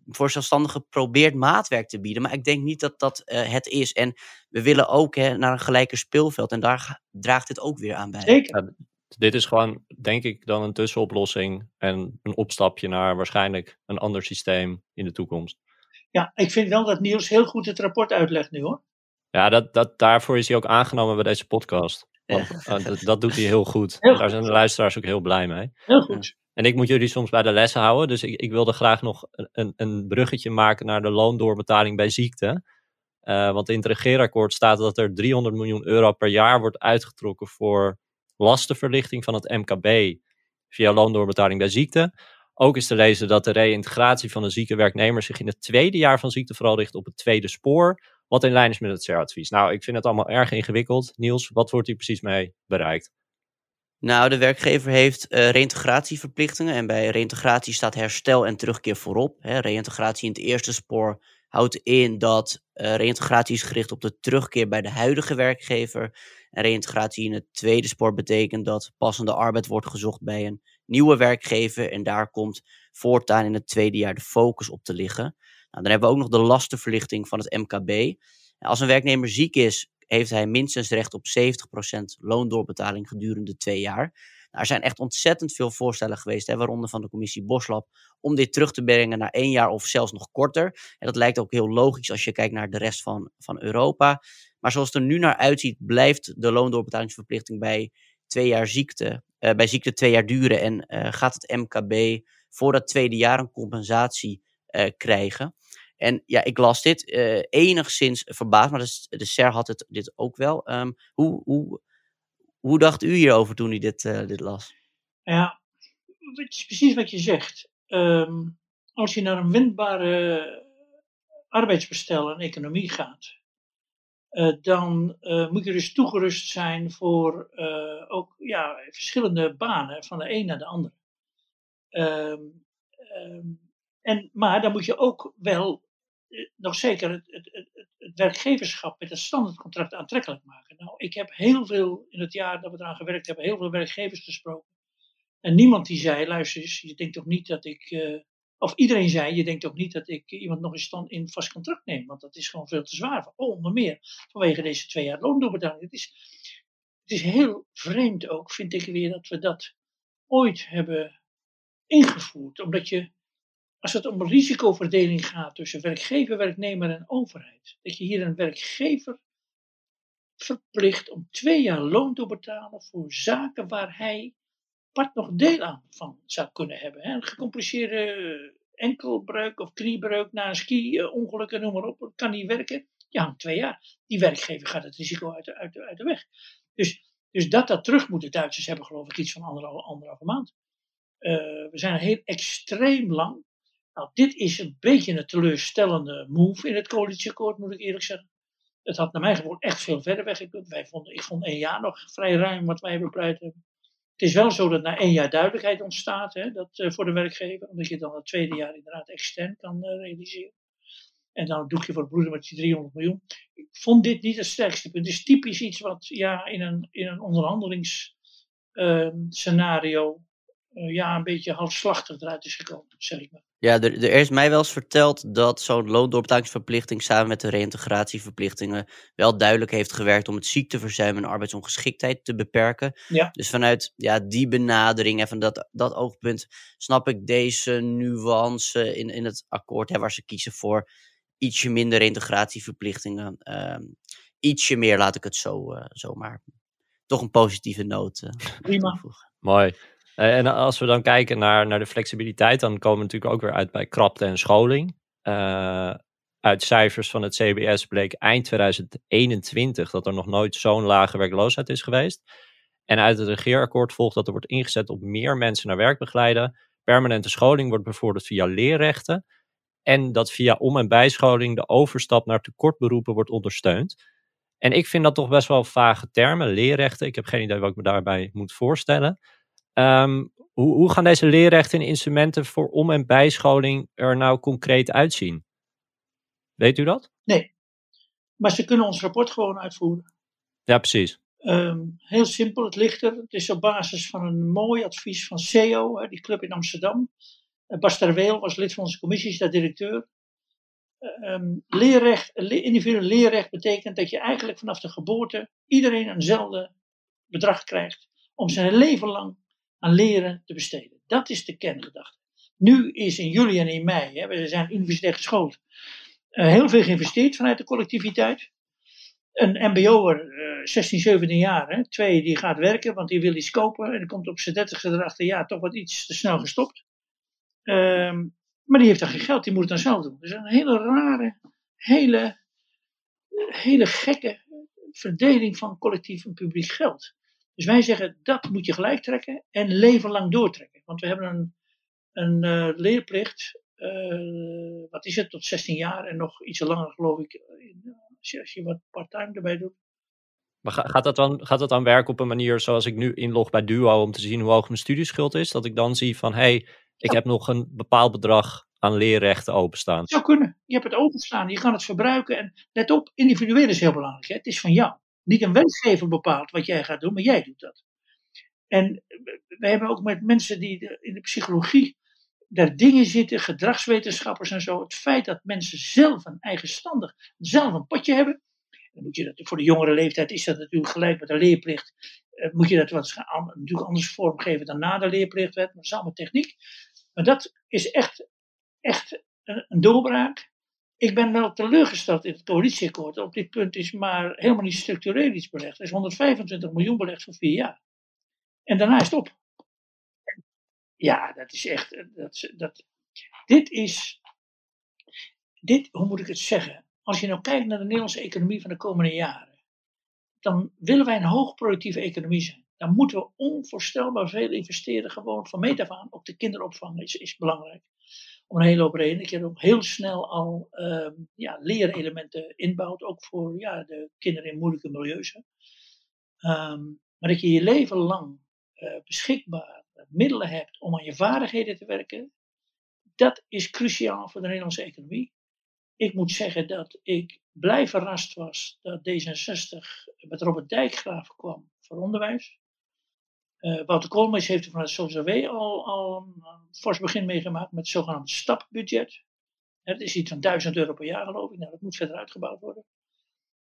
voor zelfstandigen probeert maatwerk te bieden. Maar ik denk niet dat dat uh, het is. En we willen ook hè, naar een gelijker speelveld. En daar draagt dit ook weer aan bij. Zeker. Dit is gewoon, denk ik, dan een tussenoplossing. En een opstapje naar waarschijnlijk een ander systeem in de toekomst. Ja, ik vind wel dat Niels heel goed het rapport uitlegt nu hoor. Ja, dat, dat, daarvoor is hij ook aangenomen bij deze podcast. Want, ja. uh, dat, dat, doet hij heel goed. Heel Daar zijn de luisteraars ook heel blij mee. Heel goed. En ik moet jullie soms bij de lessen houden. Dus ik, ik wilde graag nog een, een bruggetje maken naar de loondoorbetaling bij ziekte. Uh, want in het regeerakkoord staat dat er 300 miljoen euro per jaar wordt uitgetrokken voor lastenverlichting van het MKB via loondoorbetaling bij ziekte. Ook is te lezen dat de reïntegratie van een zieke werknemer zich in het tweede jaar van ziekte vooral richt op het tweede spoor, wat in lijn is met het CER-advies. Nou, ik vind het allemaal erg ingewikkeld. Niels, wat wordt hier precies mee bereikt? Nou, de werkgever heeft uh, reïntegratieverplichtingen en bij reïntegratie staat herstel en terugkeer voorop. Hè. Reïntegratie in het eerste spoor houdt in dat uh, reïntegratie is gericht op de terugkeer bij de huidige werkgever. En reïntegratie in het tweede spoor betekent dat passende arbeid wordt gezocht bij een nieuwe werkgever en daar komt voortaan in het tweede jaar de focus op te liggen. Nou, dan hebben we ook nog de lastenverlichting van het MKB. Als een werknemer ziek is, heeft hij minstens recht op 70% loondoorbetaling gedurende twee jaar. Nou, er zijn echt ontzettend veel voorstellen geweest, hè, waaronder van de commissie Boslab, om dit terug te brengen naar één jaar of zelfs nog korter. En dat lijkt ook heel logisch als je kijkt naar de rest van, van Europa. Maar zoals het er nu naar uitziet, blijft de loondoorbetalingsverplichting bij twee jaar ziekte, uh, bij ziekte twee jaar duren en uh, gaat het MKB voor dat tweede jaar een compensatie uh, krijgen. En ja, ik las dit enigszins verbaasd, maar de, de SER had het, dit ook wel. Um, hoe, hoe, hoe dacht u hierover toen u dit, dit las? Ja, het is precies wat je zegt. Um, als je naar een wendbare arbeidsbestel en economie gaat, eh, dan uh, moet je dus toegerust zijn voor uh, ook ja, verschillende banen, van de een naar de andere. Um, um, en, maar dan moet je ook wel nog zeker het, het, het, het, werkgeverschap met het standaardcontract aantrekkelijk maken. Nou, ik heb heel veel, in het jaar dat we eraan gewerkt hebben, heel veel werkgevers gesproken. En niemand die zei, luister eens, je denkt toch niet dat ik, of iedereen zei, je denkt ook niet dat ik iemand nog in stand in vast contract neem, want dat is gewoon veel te zwaar. Oh, onder meer vanwege deze twee jaar loondoorbetaling. Het is, het is heel vreemd ook, vind ik weer, dat we dat ooit hebben ingevoerd. Omdat je, als het om risicoverdeling gaat tussen werkgever, werknemer en overheid, dat je hier een werkgever verplicht om twee jaar loon te betalen voor zaken waar hij apart nog deel aan van zou kunnen hebben. Hè. Een gecompliceerde enkelbreuk of kniebreuk na een ski-ongeluk en noem maar op, kan niet werken. Ja, twee jaar. Die werkgever gaat het risico uit de, uit de, weg. Dus, dus dat dat terug moet, de Duitsers hebben geloof ik iets van anderhalve, anderhalve maand. Uh, we zijn heel extreem lang. Nou, dit is een beetje een teleurstellende move in het coalitieakkoord, moet ik eerlijk zeggen. Het had naar mijn gevoel echt veel verder weggekund. Wij vonden, ik vond één jaar nog vrij ruim wat wij bepleit hebben. Het is wel zo dat na één jaar duidelijkheid ontstaat hè, dat, uh, voor de werkgever, omdat je dan het tweede jaar inderdaad extern kan uh, realiseren. En dan doe je voor het broeder met die 300 miljoen. Ik vond dit niet het sterkste punt. Het is typisch iets wat ja, in een, in een onderhandelingsscenario uh, ja, een beetje halfslachtig eruit is gekomen, zeg ik maar. Ja, er, er is mij wel eens verteld dat zo'n loondoorbetalingsverplichting samen met de reïntegratieverplichtingen wel duidelijk heeft gewerkt om het ziekteverzuim en arbeidsongeschiktheid te beperken. Ja. Dus vanuit ja, die benadering en van dat, dat oogpunt snap ik deze nuance in, in het akkoord, hè, waar ze kiezen voor ietsje minder integratieverplichtingen. Uh, ietsje meer, laat ik het zo, uh, zo maar. Toch een positieve noot. Uh, Prima. Mooi. Uh, en als we dan kijken naar, naar de flexibiliteit, dan komen we natuurlijk ook weer uit bij krapte en scholing. Uh, uit cijfers van het CBS bleek eind 2021 dat er nog nooit zo'n lage werkloosheid is geweest. En uit het regeerakkoord volgt dat er wordt ingezet op meer mensen naar werk begeleiden. Permanente scholing wordt bevorderd via leerrechten. En dat via om- en bijscholing de overstap naar tekortberoepen wordt ondersteund. En ik vind dat toch best wel vage termen, leerrechten. Ik heb geen idee wat ik me daarbij moet voorstellen. Um, hoe, hoe, gaan deze leerrechten en instrumenten voor om- en bijscholing er nou concreet uitzien? Weet u dat? Nee, maar ze kunnen ons rapport gewoon uitvoeren. Ja, precies. Um, heel simpel, het ligt er. Het is op basis van een mooi advies van CEO, die club in Amsterdam. Uh, Bas Terweel was lid van onze commissie, is daar directeur. Um, leerrecht, individueel leerrecht betekent dat je eigenlijk vanaf de geboorte iedereen eenzelfde bedrag krijgt om zijn leven lang aan leren te besteden. Dat is de kerngedachte. Nu is in juli en in mei, hè, we zijn universitair geschoold, uh, heel veel geïnvesteerd vanuit de collectiviteit. Een MBO'er, uh, 16, 17 jaar, hè, twee, die gaat werken, want die wil iets kopen. En die komt op zijn 30 erachter, ja, toch wat iets te snel gestopt. Uh, maar die heeft dan geen geld, die moet het dan zelf doen. Dus een hele rare, hele, hele gekke verdeling van collectief en publiek geld. Dus wij zeggen dat moet je gelijk trekken en leven lang doortrekken. Want we hebben een, een uh, leerplicht, uh, wat is het, tot 16 jaar en nog iets langer geloof ik, als je, als je wat part-time erbij doet. Maar gaat dat, dan, gaat dat dan werken op een manier zoals ik nu inlog bij Duo om te zien hoe hoog mijn studieschuld is? Dat ik dan zie van hé, hey, ik ja. heb nog een bepaald bedrag aan leerrechten openstaan. Het zou kunnen. Je hebt het openstaan, je kan het verbruiken. En let op, individueel is heel belangrijk. Hè? Het is van jou. Niet een werkgever bepaalt wat jij gaat doen, maar jij doet dat. En wij hebben ook met mensen die in de psychologie daar dingen zitten, gedragswetenschappers en zo. Het feit dat mensen zelf een eigenstandig, zelf een potje hebben. Dan moet je dat, voor de jongere leeftijd is dat natuurlijk gelijk met de leerplicht. Uh, moet je dat wat natuurlijk anders vormgeven dan na de leerplichtwet, maar dat techniek. Maar dat is echt, echt een doorbraak. Ik ben wel teleurgesteld in het coalitieakkoord. Op dit punt is maar helemaal niet structureel iets belegd. Er is 125 miljoen belegd voor vier jaar. En daarna is het op. Ja, dat is echt. Dat, dat, dit is. Dit, hoe moet ik het zeggen? Als je nou kijkt naar de Nederlandse economie van de komende jaren. Dan willen wij een hoogproductieve economie zijn. Dan moeten we onvoorstelbaar veel investeren, gewoon van meet af aan. Ook de kinderopvang is, is belangrijk Om een hele hoop redenen. Ik heb ook heel snel al ehm, ja, leerelementen inbouwd, ook voor ja, de kinderen in moeilijke milieus. Ehm, maar dat je je leven lang uh, beschikbaar middelen hebt om aan je vaardigheden te werken, dat is cruciaal voor de Nederlandse economie. Ik moet zeggen dat ik blij verrast was dat D66 met Robert Dijkgraaf kwam voor onderwijs. Uh, Wouter Koolmees heeft er vanuit SOZW al, al een fors begin meegemaakt met het zogenaamde stapbudget. Het is iets van 1000 euro per jaar geloof ik. Nou, dat moet verder uitgebouwd worden.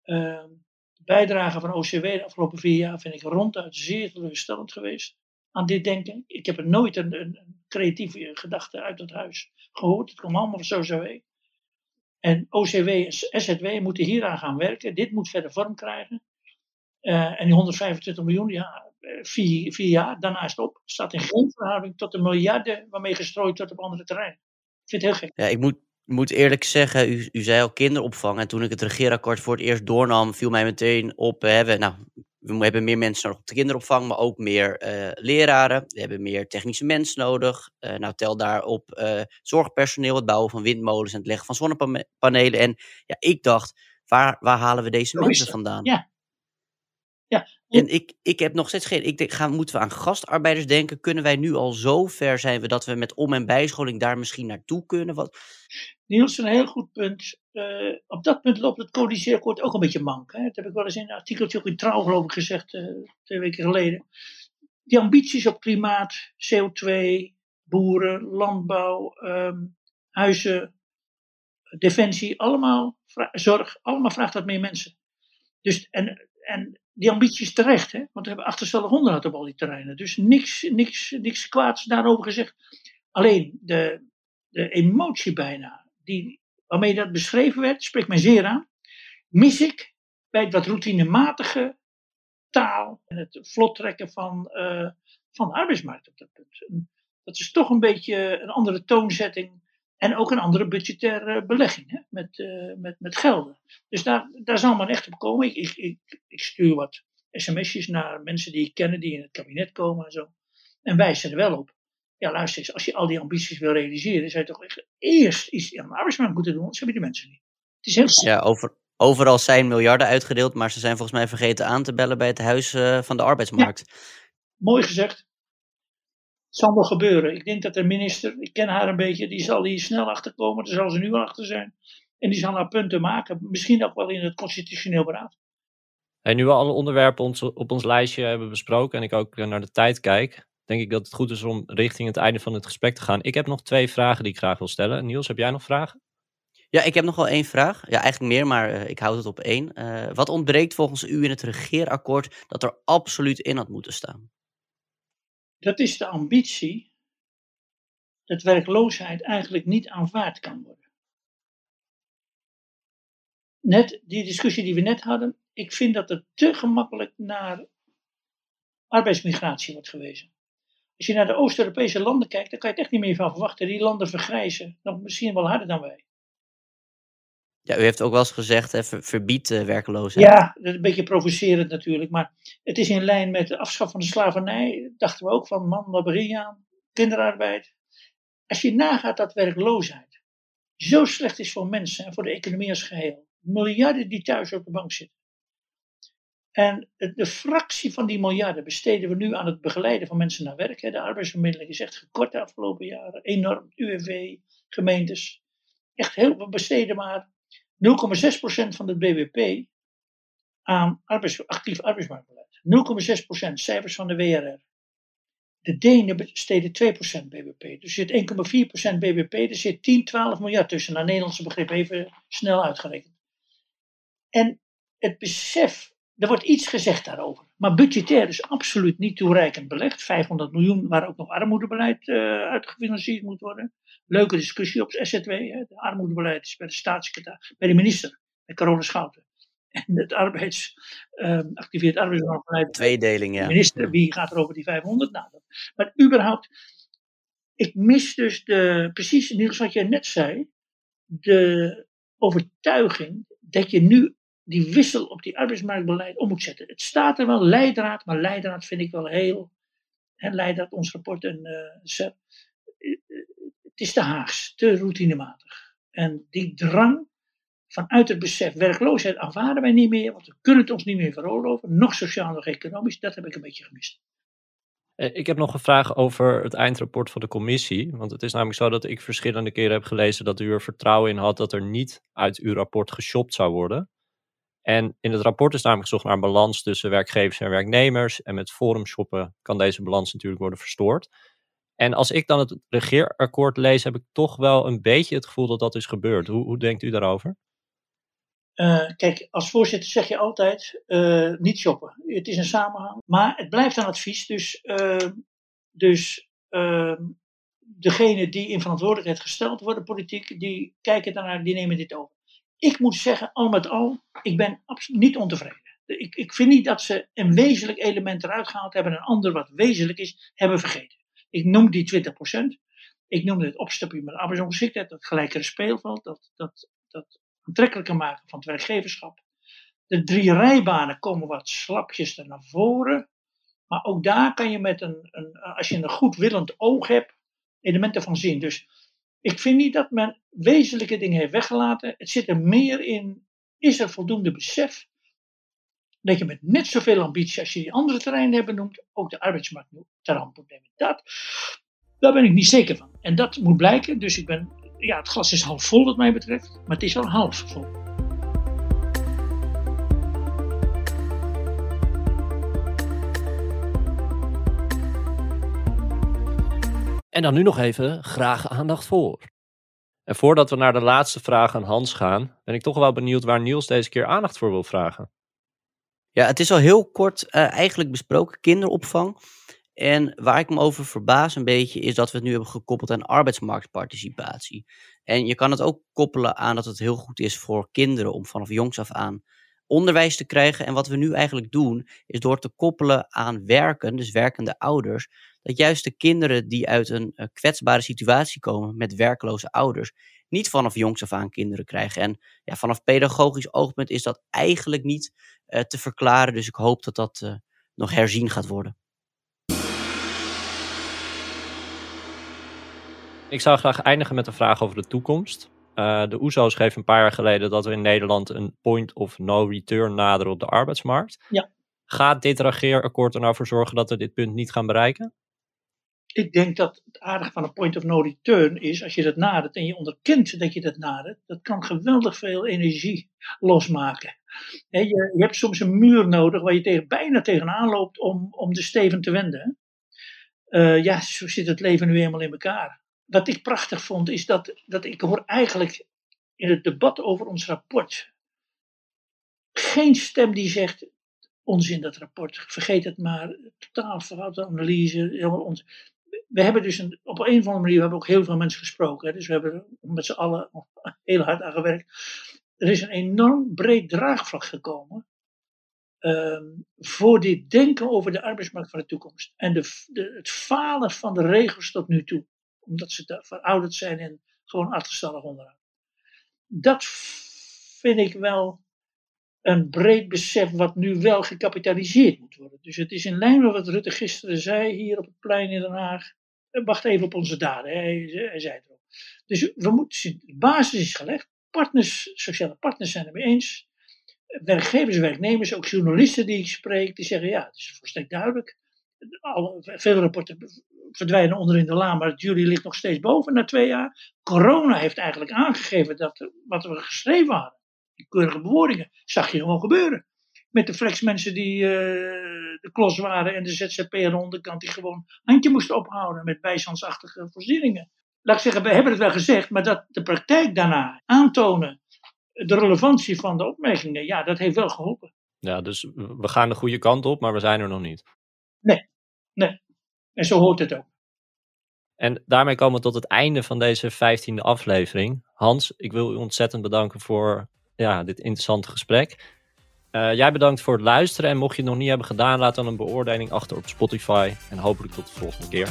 Uh, de bijdrage van OCW de afgelopen vier jaar vind ik ronduit zeer teleurstellend geweest aan dit denken. Ik heb er nooit een, creatieve gedachte uit het huis gehoord. Het komt allemaal van SOZW. En OCW en SZW moeten hieraan gaan werken. Dit moet verder vorm krijgen. Uh, en die 125 miljoen, ja, eh, vier, vier jaar, daarna is het op. Staat in geen verhouding tot de miljarden waarmee gestrooid wordt op andere terreinen. Ik vind het heel gek. Ja, ik moet, moet eerlijk zeggen, u, u zei al kinderopvang. En toen ik het regeerakkoord voor het eerst doornam, viel mij meteen op. Eh, we, nou, we hebben meer mensen nodig op de kinderopvang, maar ook meer uh, leraren. We hebben meer technische mensen nodig. Uh, nou, tel daarop uh, zorgpersoneel, het bouwen van windmolens en het leggen van zonnepanelen. En ja, ik dacht, waar, waar halen we deze mensen vandaan? Ja, ja. En ik, ik heb nog steeds geen. Ik denk, gaan, moeten we aan gastarbeiders denken? Kunnen wij nu al zo ver zijn we dat we met om- en bijscholing daar misschien naartoe kunnen? Wat... Niels, een heel goed punt. Uh, op dat punt loopt het coalitieakkoord ook een beetje mank. Hè? Dat heb ik wel eens in een artikeltje ook in Trouw, geloof ik, gezegd, uh, twee weken geleden. Die ambities op klimaat, CO2, boeren, landbouw, um, huizen, defensie, allemaal, zorg, allemaal vraagt dat meer mensen. Dus, en, en die ambities terecht, hè? want we hebben achterstallig onderhoud op al die terreinen. Dus niks, niks, niks kwaads daarover gezegd. Alleen de, de emotie bijna, die, waarmee dat beschreven werd, spreekt mij zeer aan. Mis ik bij het wat routinematige taal en het vlot trekken van, uh, van de arbeidsmarkt op dat punt. Dat is toch een beetje een andere toonzetting en ook een andere budgettaire belegging hè, met, uh, met, met gelden. Dus daar, daar zal men echt op komen. Ik, ik, ik, ik stuur wat sms'jes naar mensen die ik ken, die in het kabinet komen en zo. En wijs er wel op. Ja, luister eens, als je al die ambities wil realiseren, zou je toch echt eerst iets aan de arbeidsmarkt moeten doen, anders heb je die mensen niet. Het is heel Ja, over, overal zijn miljarden uitgedeeld, maar ze zijn volgens mij vergeten aan te bellen bij het huis uh, van de arbeidsmarkt. Ja, mooi gezegd. Het zal wel gebeuren. Ik denk dat de minister, ik ken haar een beetje, die zal hier snel achter komen. Daar zal ze nu achter zijn. En die zal haar punten maken. Misschien ook wel in het constitutioneel beraad. En nu we alle onderwerpen ons, op ons lijstje hebben besproken en ik ook naar de tijd kijk, denk ik dat het goed is om richting het einde van het gesprek te gaan. Ik heb nog twee vragen die ik graag wil stellen. Niels, heb jij nog vragen? Ja, ik heb nog wel één vraag. Ja, eigenlijk meer, maar uh, ik houd het op één. Uh, wat ontbreekt volgens u in het regeerakkoord dat er absoluut in had moeten staan? Dat is de ambitie dat werkloosheid eigenlijk niet aanvaard kan worden. Net die discussie die we net hadden, ik vind dat er te gemakkelijk naar arbeidsmigratie wordt gewezen. Als je naar de Oost-Europese landen kijkt, dan kan je het echt niet meer van verwachten. Die landen vergrijzen, nog misschien wel harder dan wij. Ja, u heeft ook wel eens gezegd, hè, ver, verbied uh, werkloosheid. Ja, dat is een beetje provocerend natuurlijk, maar het is in lijn met de afschaf van de slavernij. Dachten we ook van, man, wat begin aan? Kinderarbeid. Als je nagaat dat werkloosheid zo slecht is voor mensen en voor de economie als geheel. Miljarden die thuis op de bank zitten. En de fractie van die miljarden besteden we nu aan het begeleiden van mensen naar werk. De arbeidsvermiddeling is echt gekort de afgelopen jaren. Enorm. UWV, gemeentes. Echt heel, we besteden maar 0,6% van het BBP aan actief arbeidsmarktbeleid. 0,6% cijfers van de WRR. De Denen besteden 2% BBP. Dus er zit 1,4% BBP, er zit 10, 12 miljard tussen. Naar Nederlandse begrip even snel uitgerekend. En het besef, er wordt iets gezegd daarover. Maar budgetair is absoluut niet toereikend belegd. 500 miljoen waar ook nog armoedebeleid uh, uitgefinancierd moet worden. Leuke discussie op SZW. Hè. De armoedebeleid is bij de staatssecretaris, bij de minister, bij Carola Schouten. En het arbeids, um, activeert arbeidsmarktbeleid. Tweedeling, ja. De minister, wie gaat er over die 500? Nou, dat, maar überhaupt, ik mis dus de, precies Niels wat jij net zei, de overtuiging dat je nu die wissel op die arbeidsmarktbeleid om moet zetten. Het staat er wel, leidraad, maar leidraad vind ik wel heel, hè, leidraad, ons rapport en uh, het is te Haags, te routinematig. En die drang vanuit het besef, werkloosheid aanvaarden wij niet meer, want we kunnen het ons niet meer veroorloven, nog sociaal, nog economisch, dat heb ik een beetje gemist. Eh, ik heb nog een vraag over het eindrapport van de commissie. Want het is namelijk zo dat ik verschillende keren heb gelezen dat u er vertrouwen in had dat er niet uit uw rapport geshopt zou worden. En in het rapport is namelijk gezocht naar een balans tussen werkgevers en werknemers. En met forum shoppen kan deze balans natuurlijk worden verstoord. En als ik dan het regeerakkoord lees, heb ik toch wel een beetje het gevoel dat dat is gebeurd. Hoe, hoe denkt u daarover? Uh, kijk, als voorzitter zeg je altijd uh, niet shoppen. Het is een samenhang. Maar het blijft een advies. Dus, uh, dus ehm, degene die in verantwoordelijkheid gesteld worden, politiek, die kijken daarnaar, die nemen dit over. Ik moet zeggen, al met al, ik ben absoluut niet ontevreden. Ik, ik vind niet dat ze een wezenlijk element eruit gehaald hebben en een ander wat wezenlijk is, hebben vergeten. Ik noem die 20%. Ik noemde het opstapje met arbeidsongeschiktheid, dat gelijkere speelveld, dat, dat, dat aantrekkelijker maken van het werkgeverschap. De drie rijbanen komen wat slapjes er naar voren. Maar ook daar kan je met een, een als je een goed willend oog hebt, elementen van zien. Dus ik vind niet dat men wezenlijke dingen heeft weggelaten. Het zit er meer in, is er voldoende besef dat je met net zoveel ambitie als je die andere terreinen hebt benoemd, ook de arbeidsmarkt ter hand moet nemen. Dat, daar ben ik niet zeker van. En dat moet blijken. Dus ik ben ja, het glas is half vol wat mij betreft, maar het is wel half vol. En dan nu nog even graag aandacht voor. En voordat we naar de laatste vraag aan Hans gaan, ben ik toch wel benieuwd waar Niels deze keer aandacht voor wil vragen. Ja, het is al heel kort uh, eigenlijk besproken, kinderopvang. En waar ik me over verbaas een beetje is dat we het nu hebben gekoppeld aan arbeidsmarktparticipatie. En je kan het ook koppelen aan dat het heel goed is voor kinderen om vanaf jongs af aan onderwijs te krijgen. En wat we nu eigenlijk doen, is door te koppelen aan werken, dus werkende ouders, dat juist de kinderen die uit een uh, kwetsbare situatie komen met werkloze ouders, niet vanaf jongs af aan kinderen krijgen. En ja, vanaf pedagogisch oogpunt is dat eigenlijk niet te verklaren. Dus ik hoop dat dat uh, nog herzien gaat worden. Ik zou graag eindigen met een vraag over de toekomst. Uh, de OESO e schreef een paar jaar geleden dat we in Nederland een point of no return naderen op de arbeidsmarkt. Ja. Gaat dit regeerakkoord er nou voor zorgen dat we dit punt niet gaan bereiken? Ik denk dat het aardige van een point of no return is, als je dat nadert en je onderkent dat je dat nadert, dat kan geweldig veel energie losmaken. je, je, hebt soms een muur nodig waar je tegen, bijna tegenaan loopt om, om de steven te wenden. Uh, ja, zo zit het leven nu eenmaal in elkaar wat ik prachtig vond, is dat, dat ik hoor eigenlijk in het debat over ons rapport geen stem die zegt, onzin dat rapport, vergeet het maar, totaal foute analyse. We hebben dus op een of andere manier, we hebben ook heel veel mensen gesproken, hè, dus we hebben met z'n allen heel hard aan gewerkt. Er is een enorm breed draagvlak gekomen um, voor dit denken over de arbeidsmarkt van de toekomst. En de, de, het falen van de regels tot nu toe omdat ze verouderd zijn en gewoon achterstallig onderaan. Dat vind ik wel een breed besef wat nu wel gecapitaliseerd moet worden. Dus het is in lijn met wat Rutte gisteren zei hier op het plein in Den Haag. Eh, wacht even op onze daden, hij, zei het. Dus we moeten, de basis is gelegd. Partners, sociale partners zijn het mee eens. Werkgevers, werknemers, ook journalisten die ik spreek, die zeggen ja, het is volstrekt duidelijk. Veel rapporten verdwijnen onderin de la, maar het jury ligt nog steeds boven na twee jaar. Corona heeft eigenlijk aangegeven dat wat we geschreven hadden, die keurige bewoordingen, zag je gewoon gebeuren. Met de flexmensen die uh, de klos waren en de ZZP aan de onderkant die gewoon handje moesten ophouden met bijstandsachtige voorzieningen. Laat ik zeggen, we hebben het wel gezegd, maar dat de praktijk daarna aantonen de relevantie van de opmerkingen, ja, dat heeft wel geholpen. Ja, dus we gaan de goede kant op, maar we zijn er nog niet. Nee, nee. En zo hoort het ook. En daarmee komen we tot het einde van deze vijftiende aflevering. Hans, ik wil u ontzettend bedanken voor ja, dit interessante gesprek. Uh, jij bedankt voor het luisteren. En mocht je het nog niet hebben gedaan, laat dan een beoordeling achter op Spotify. En hopelijk tot de volgende keer.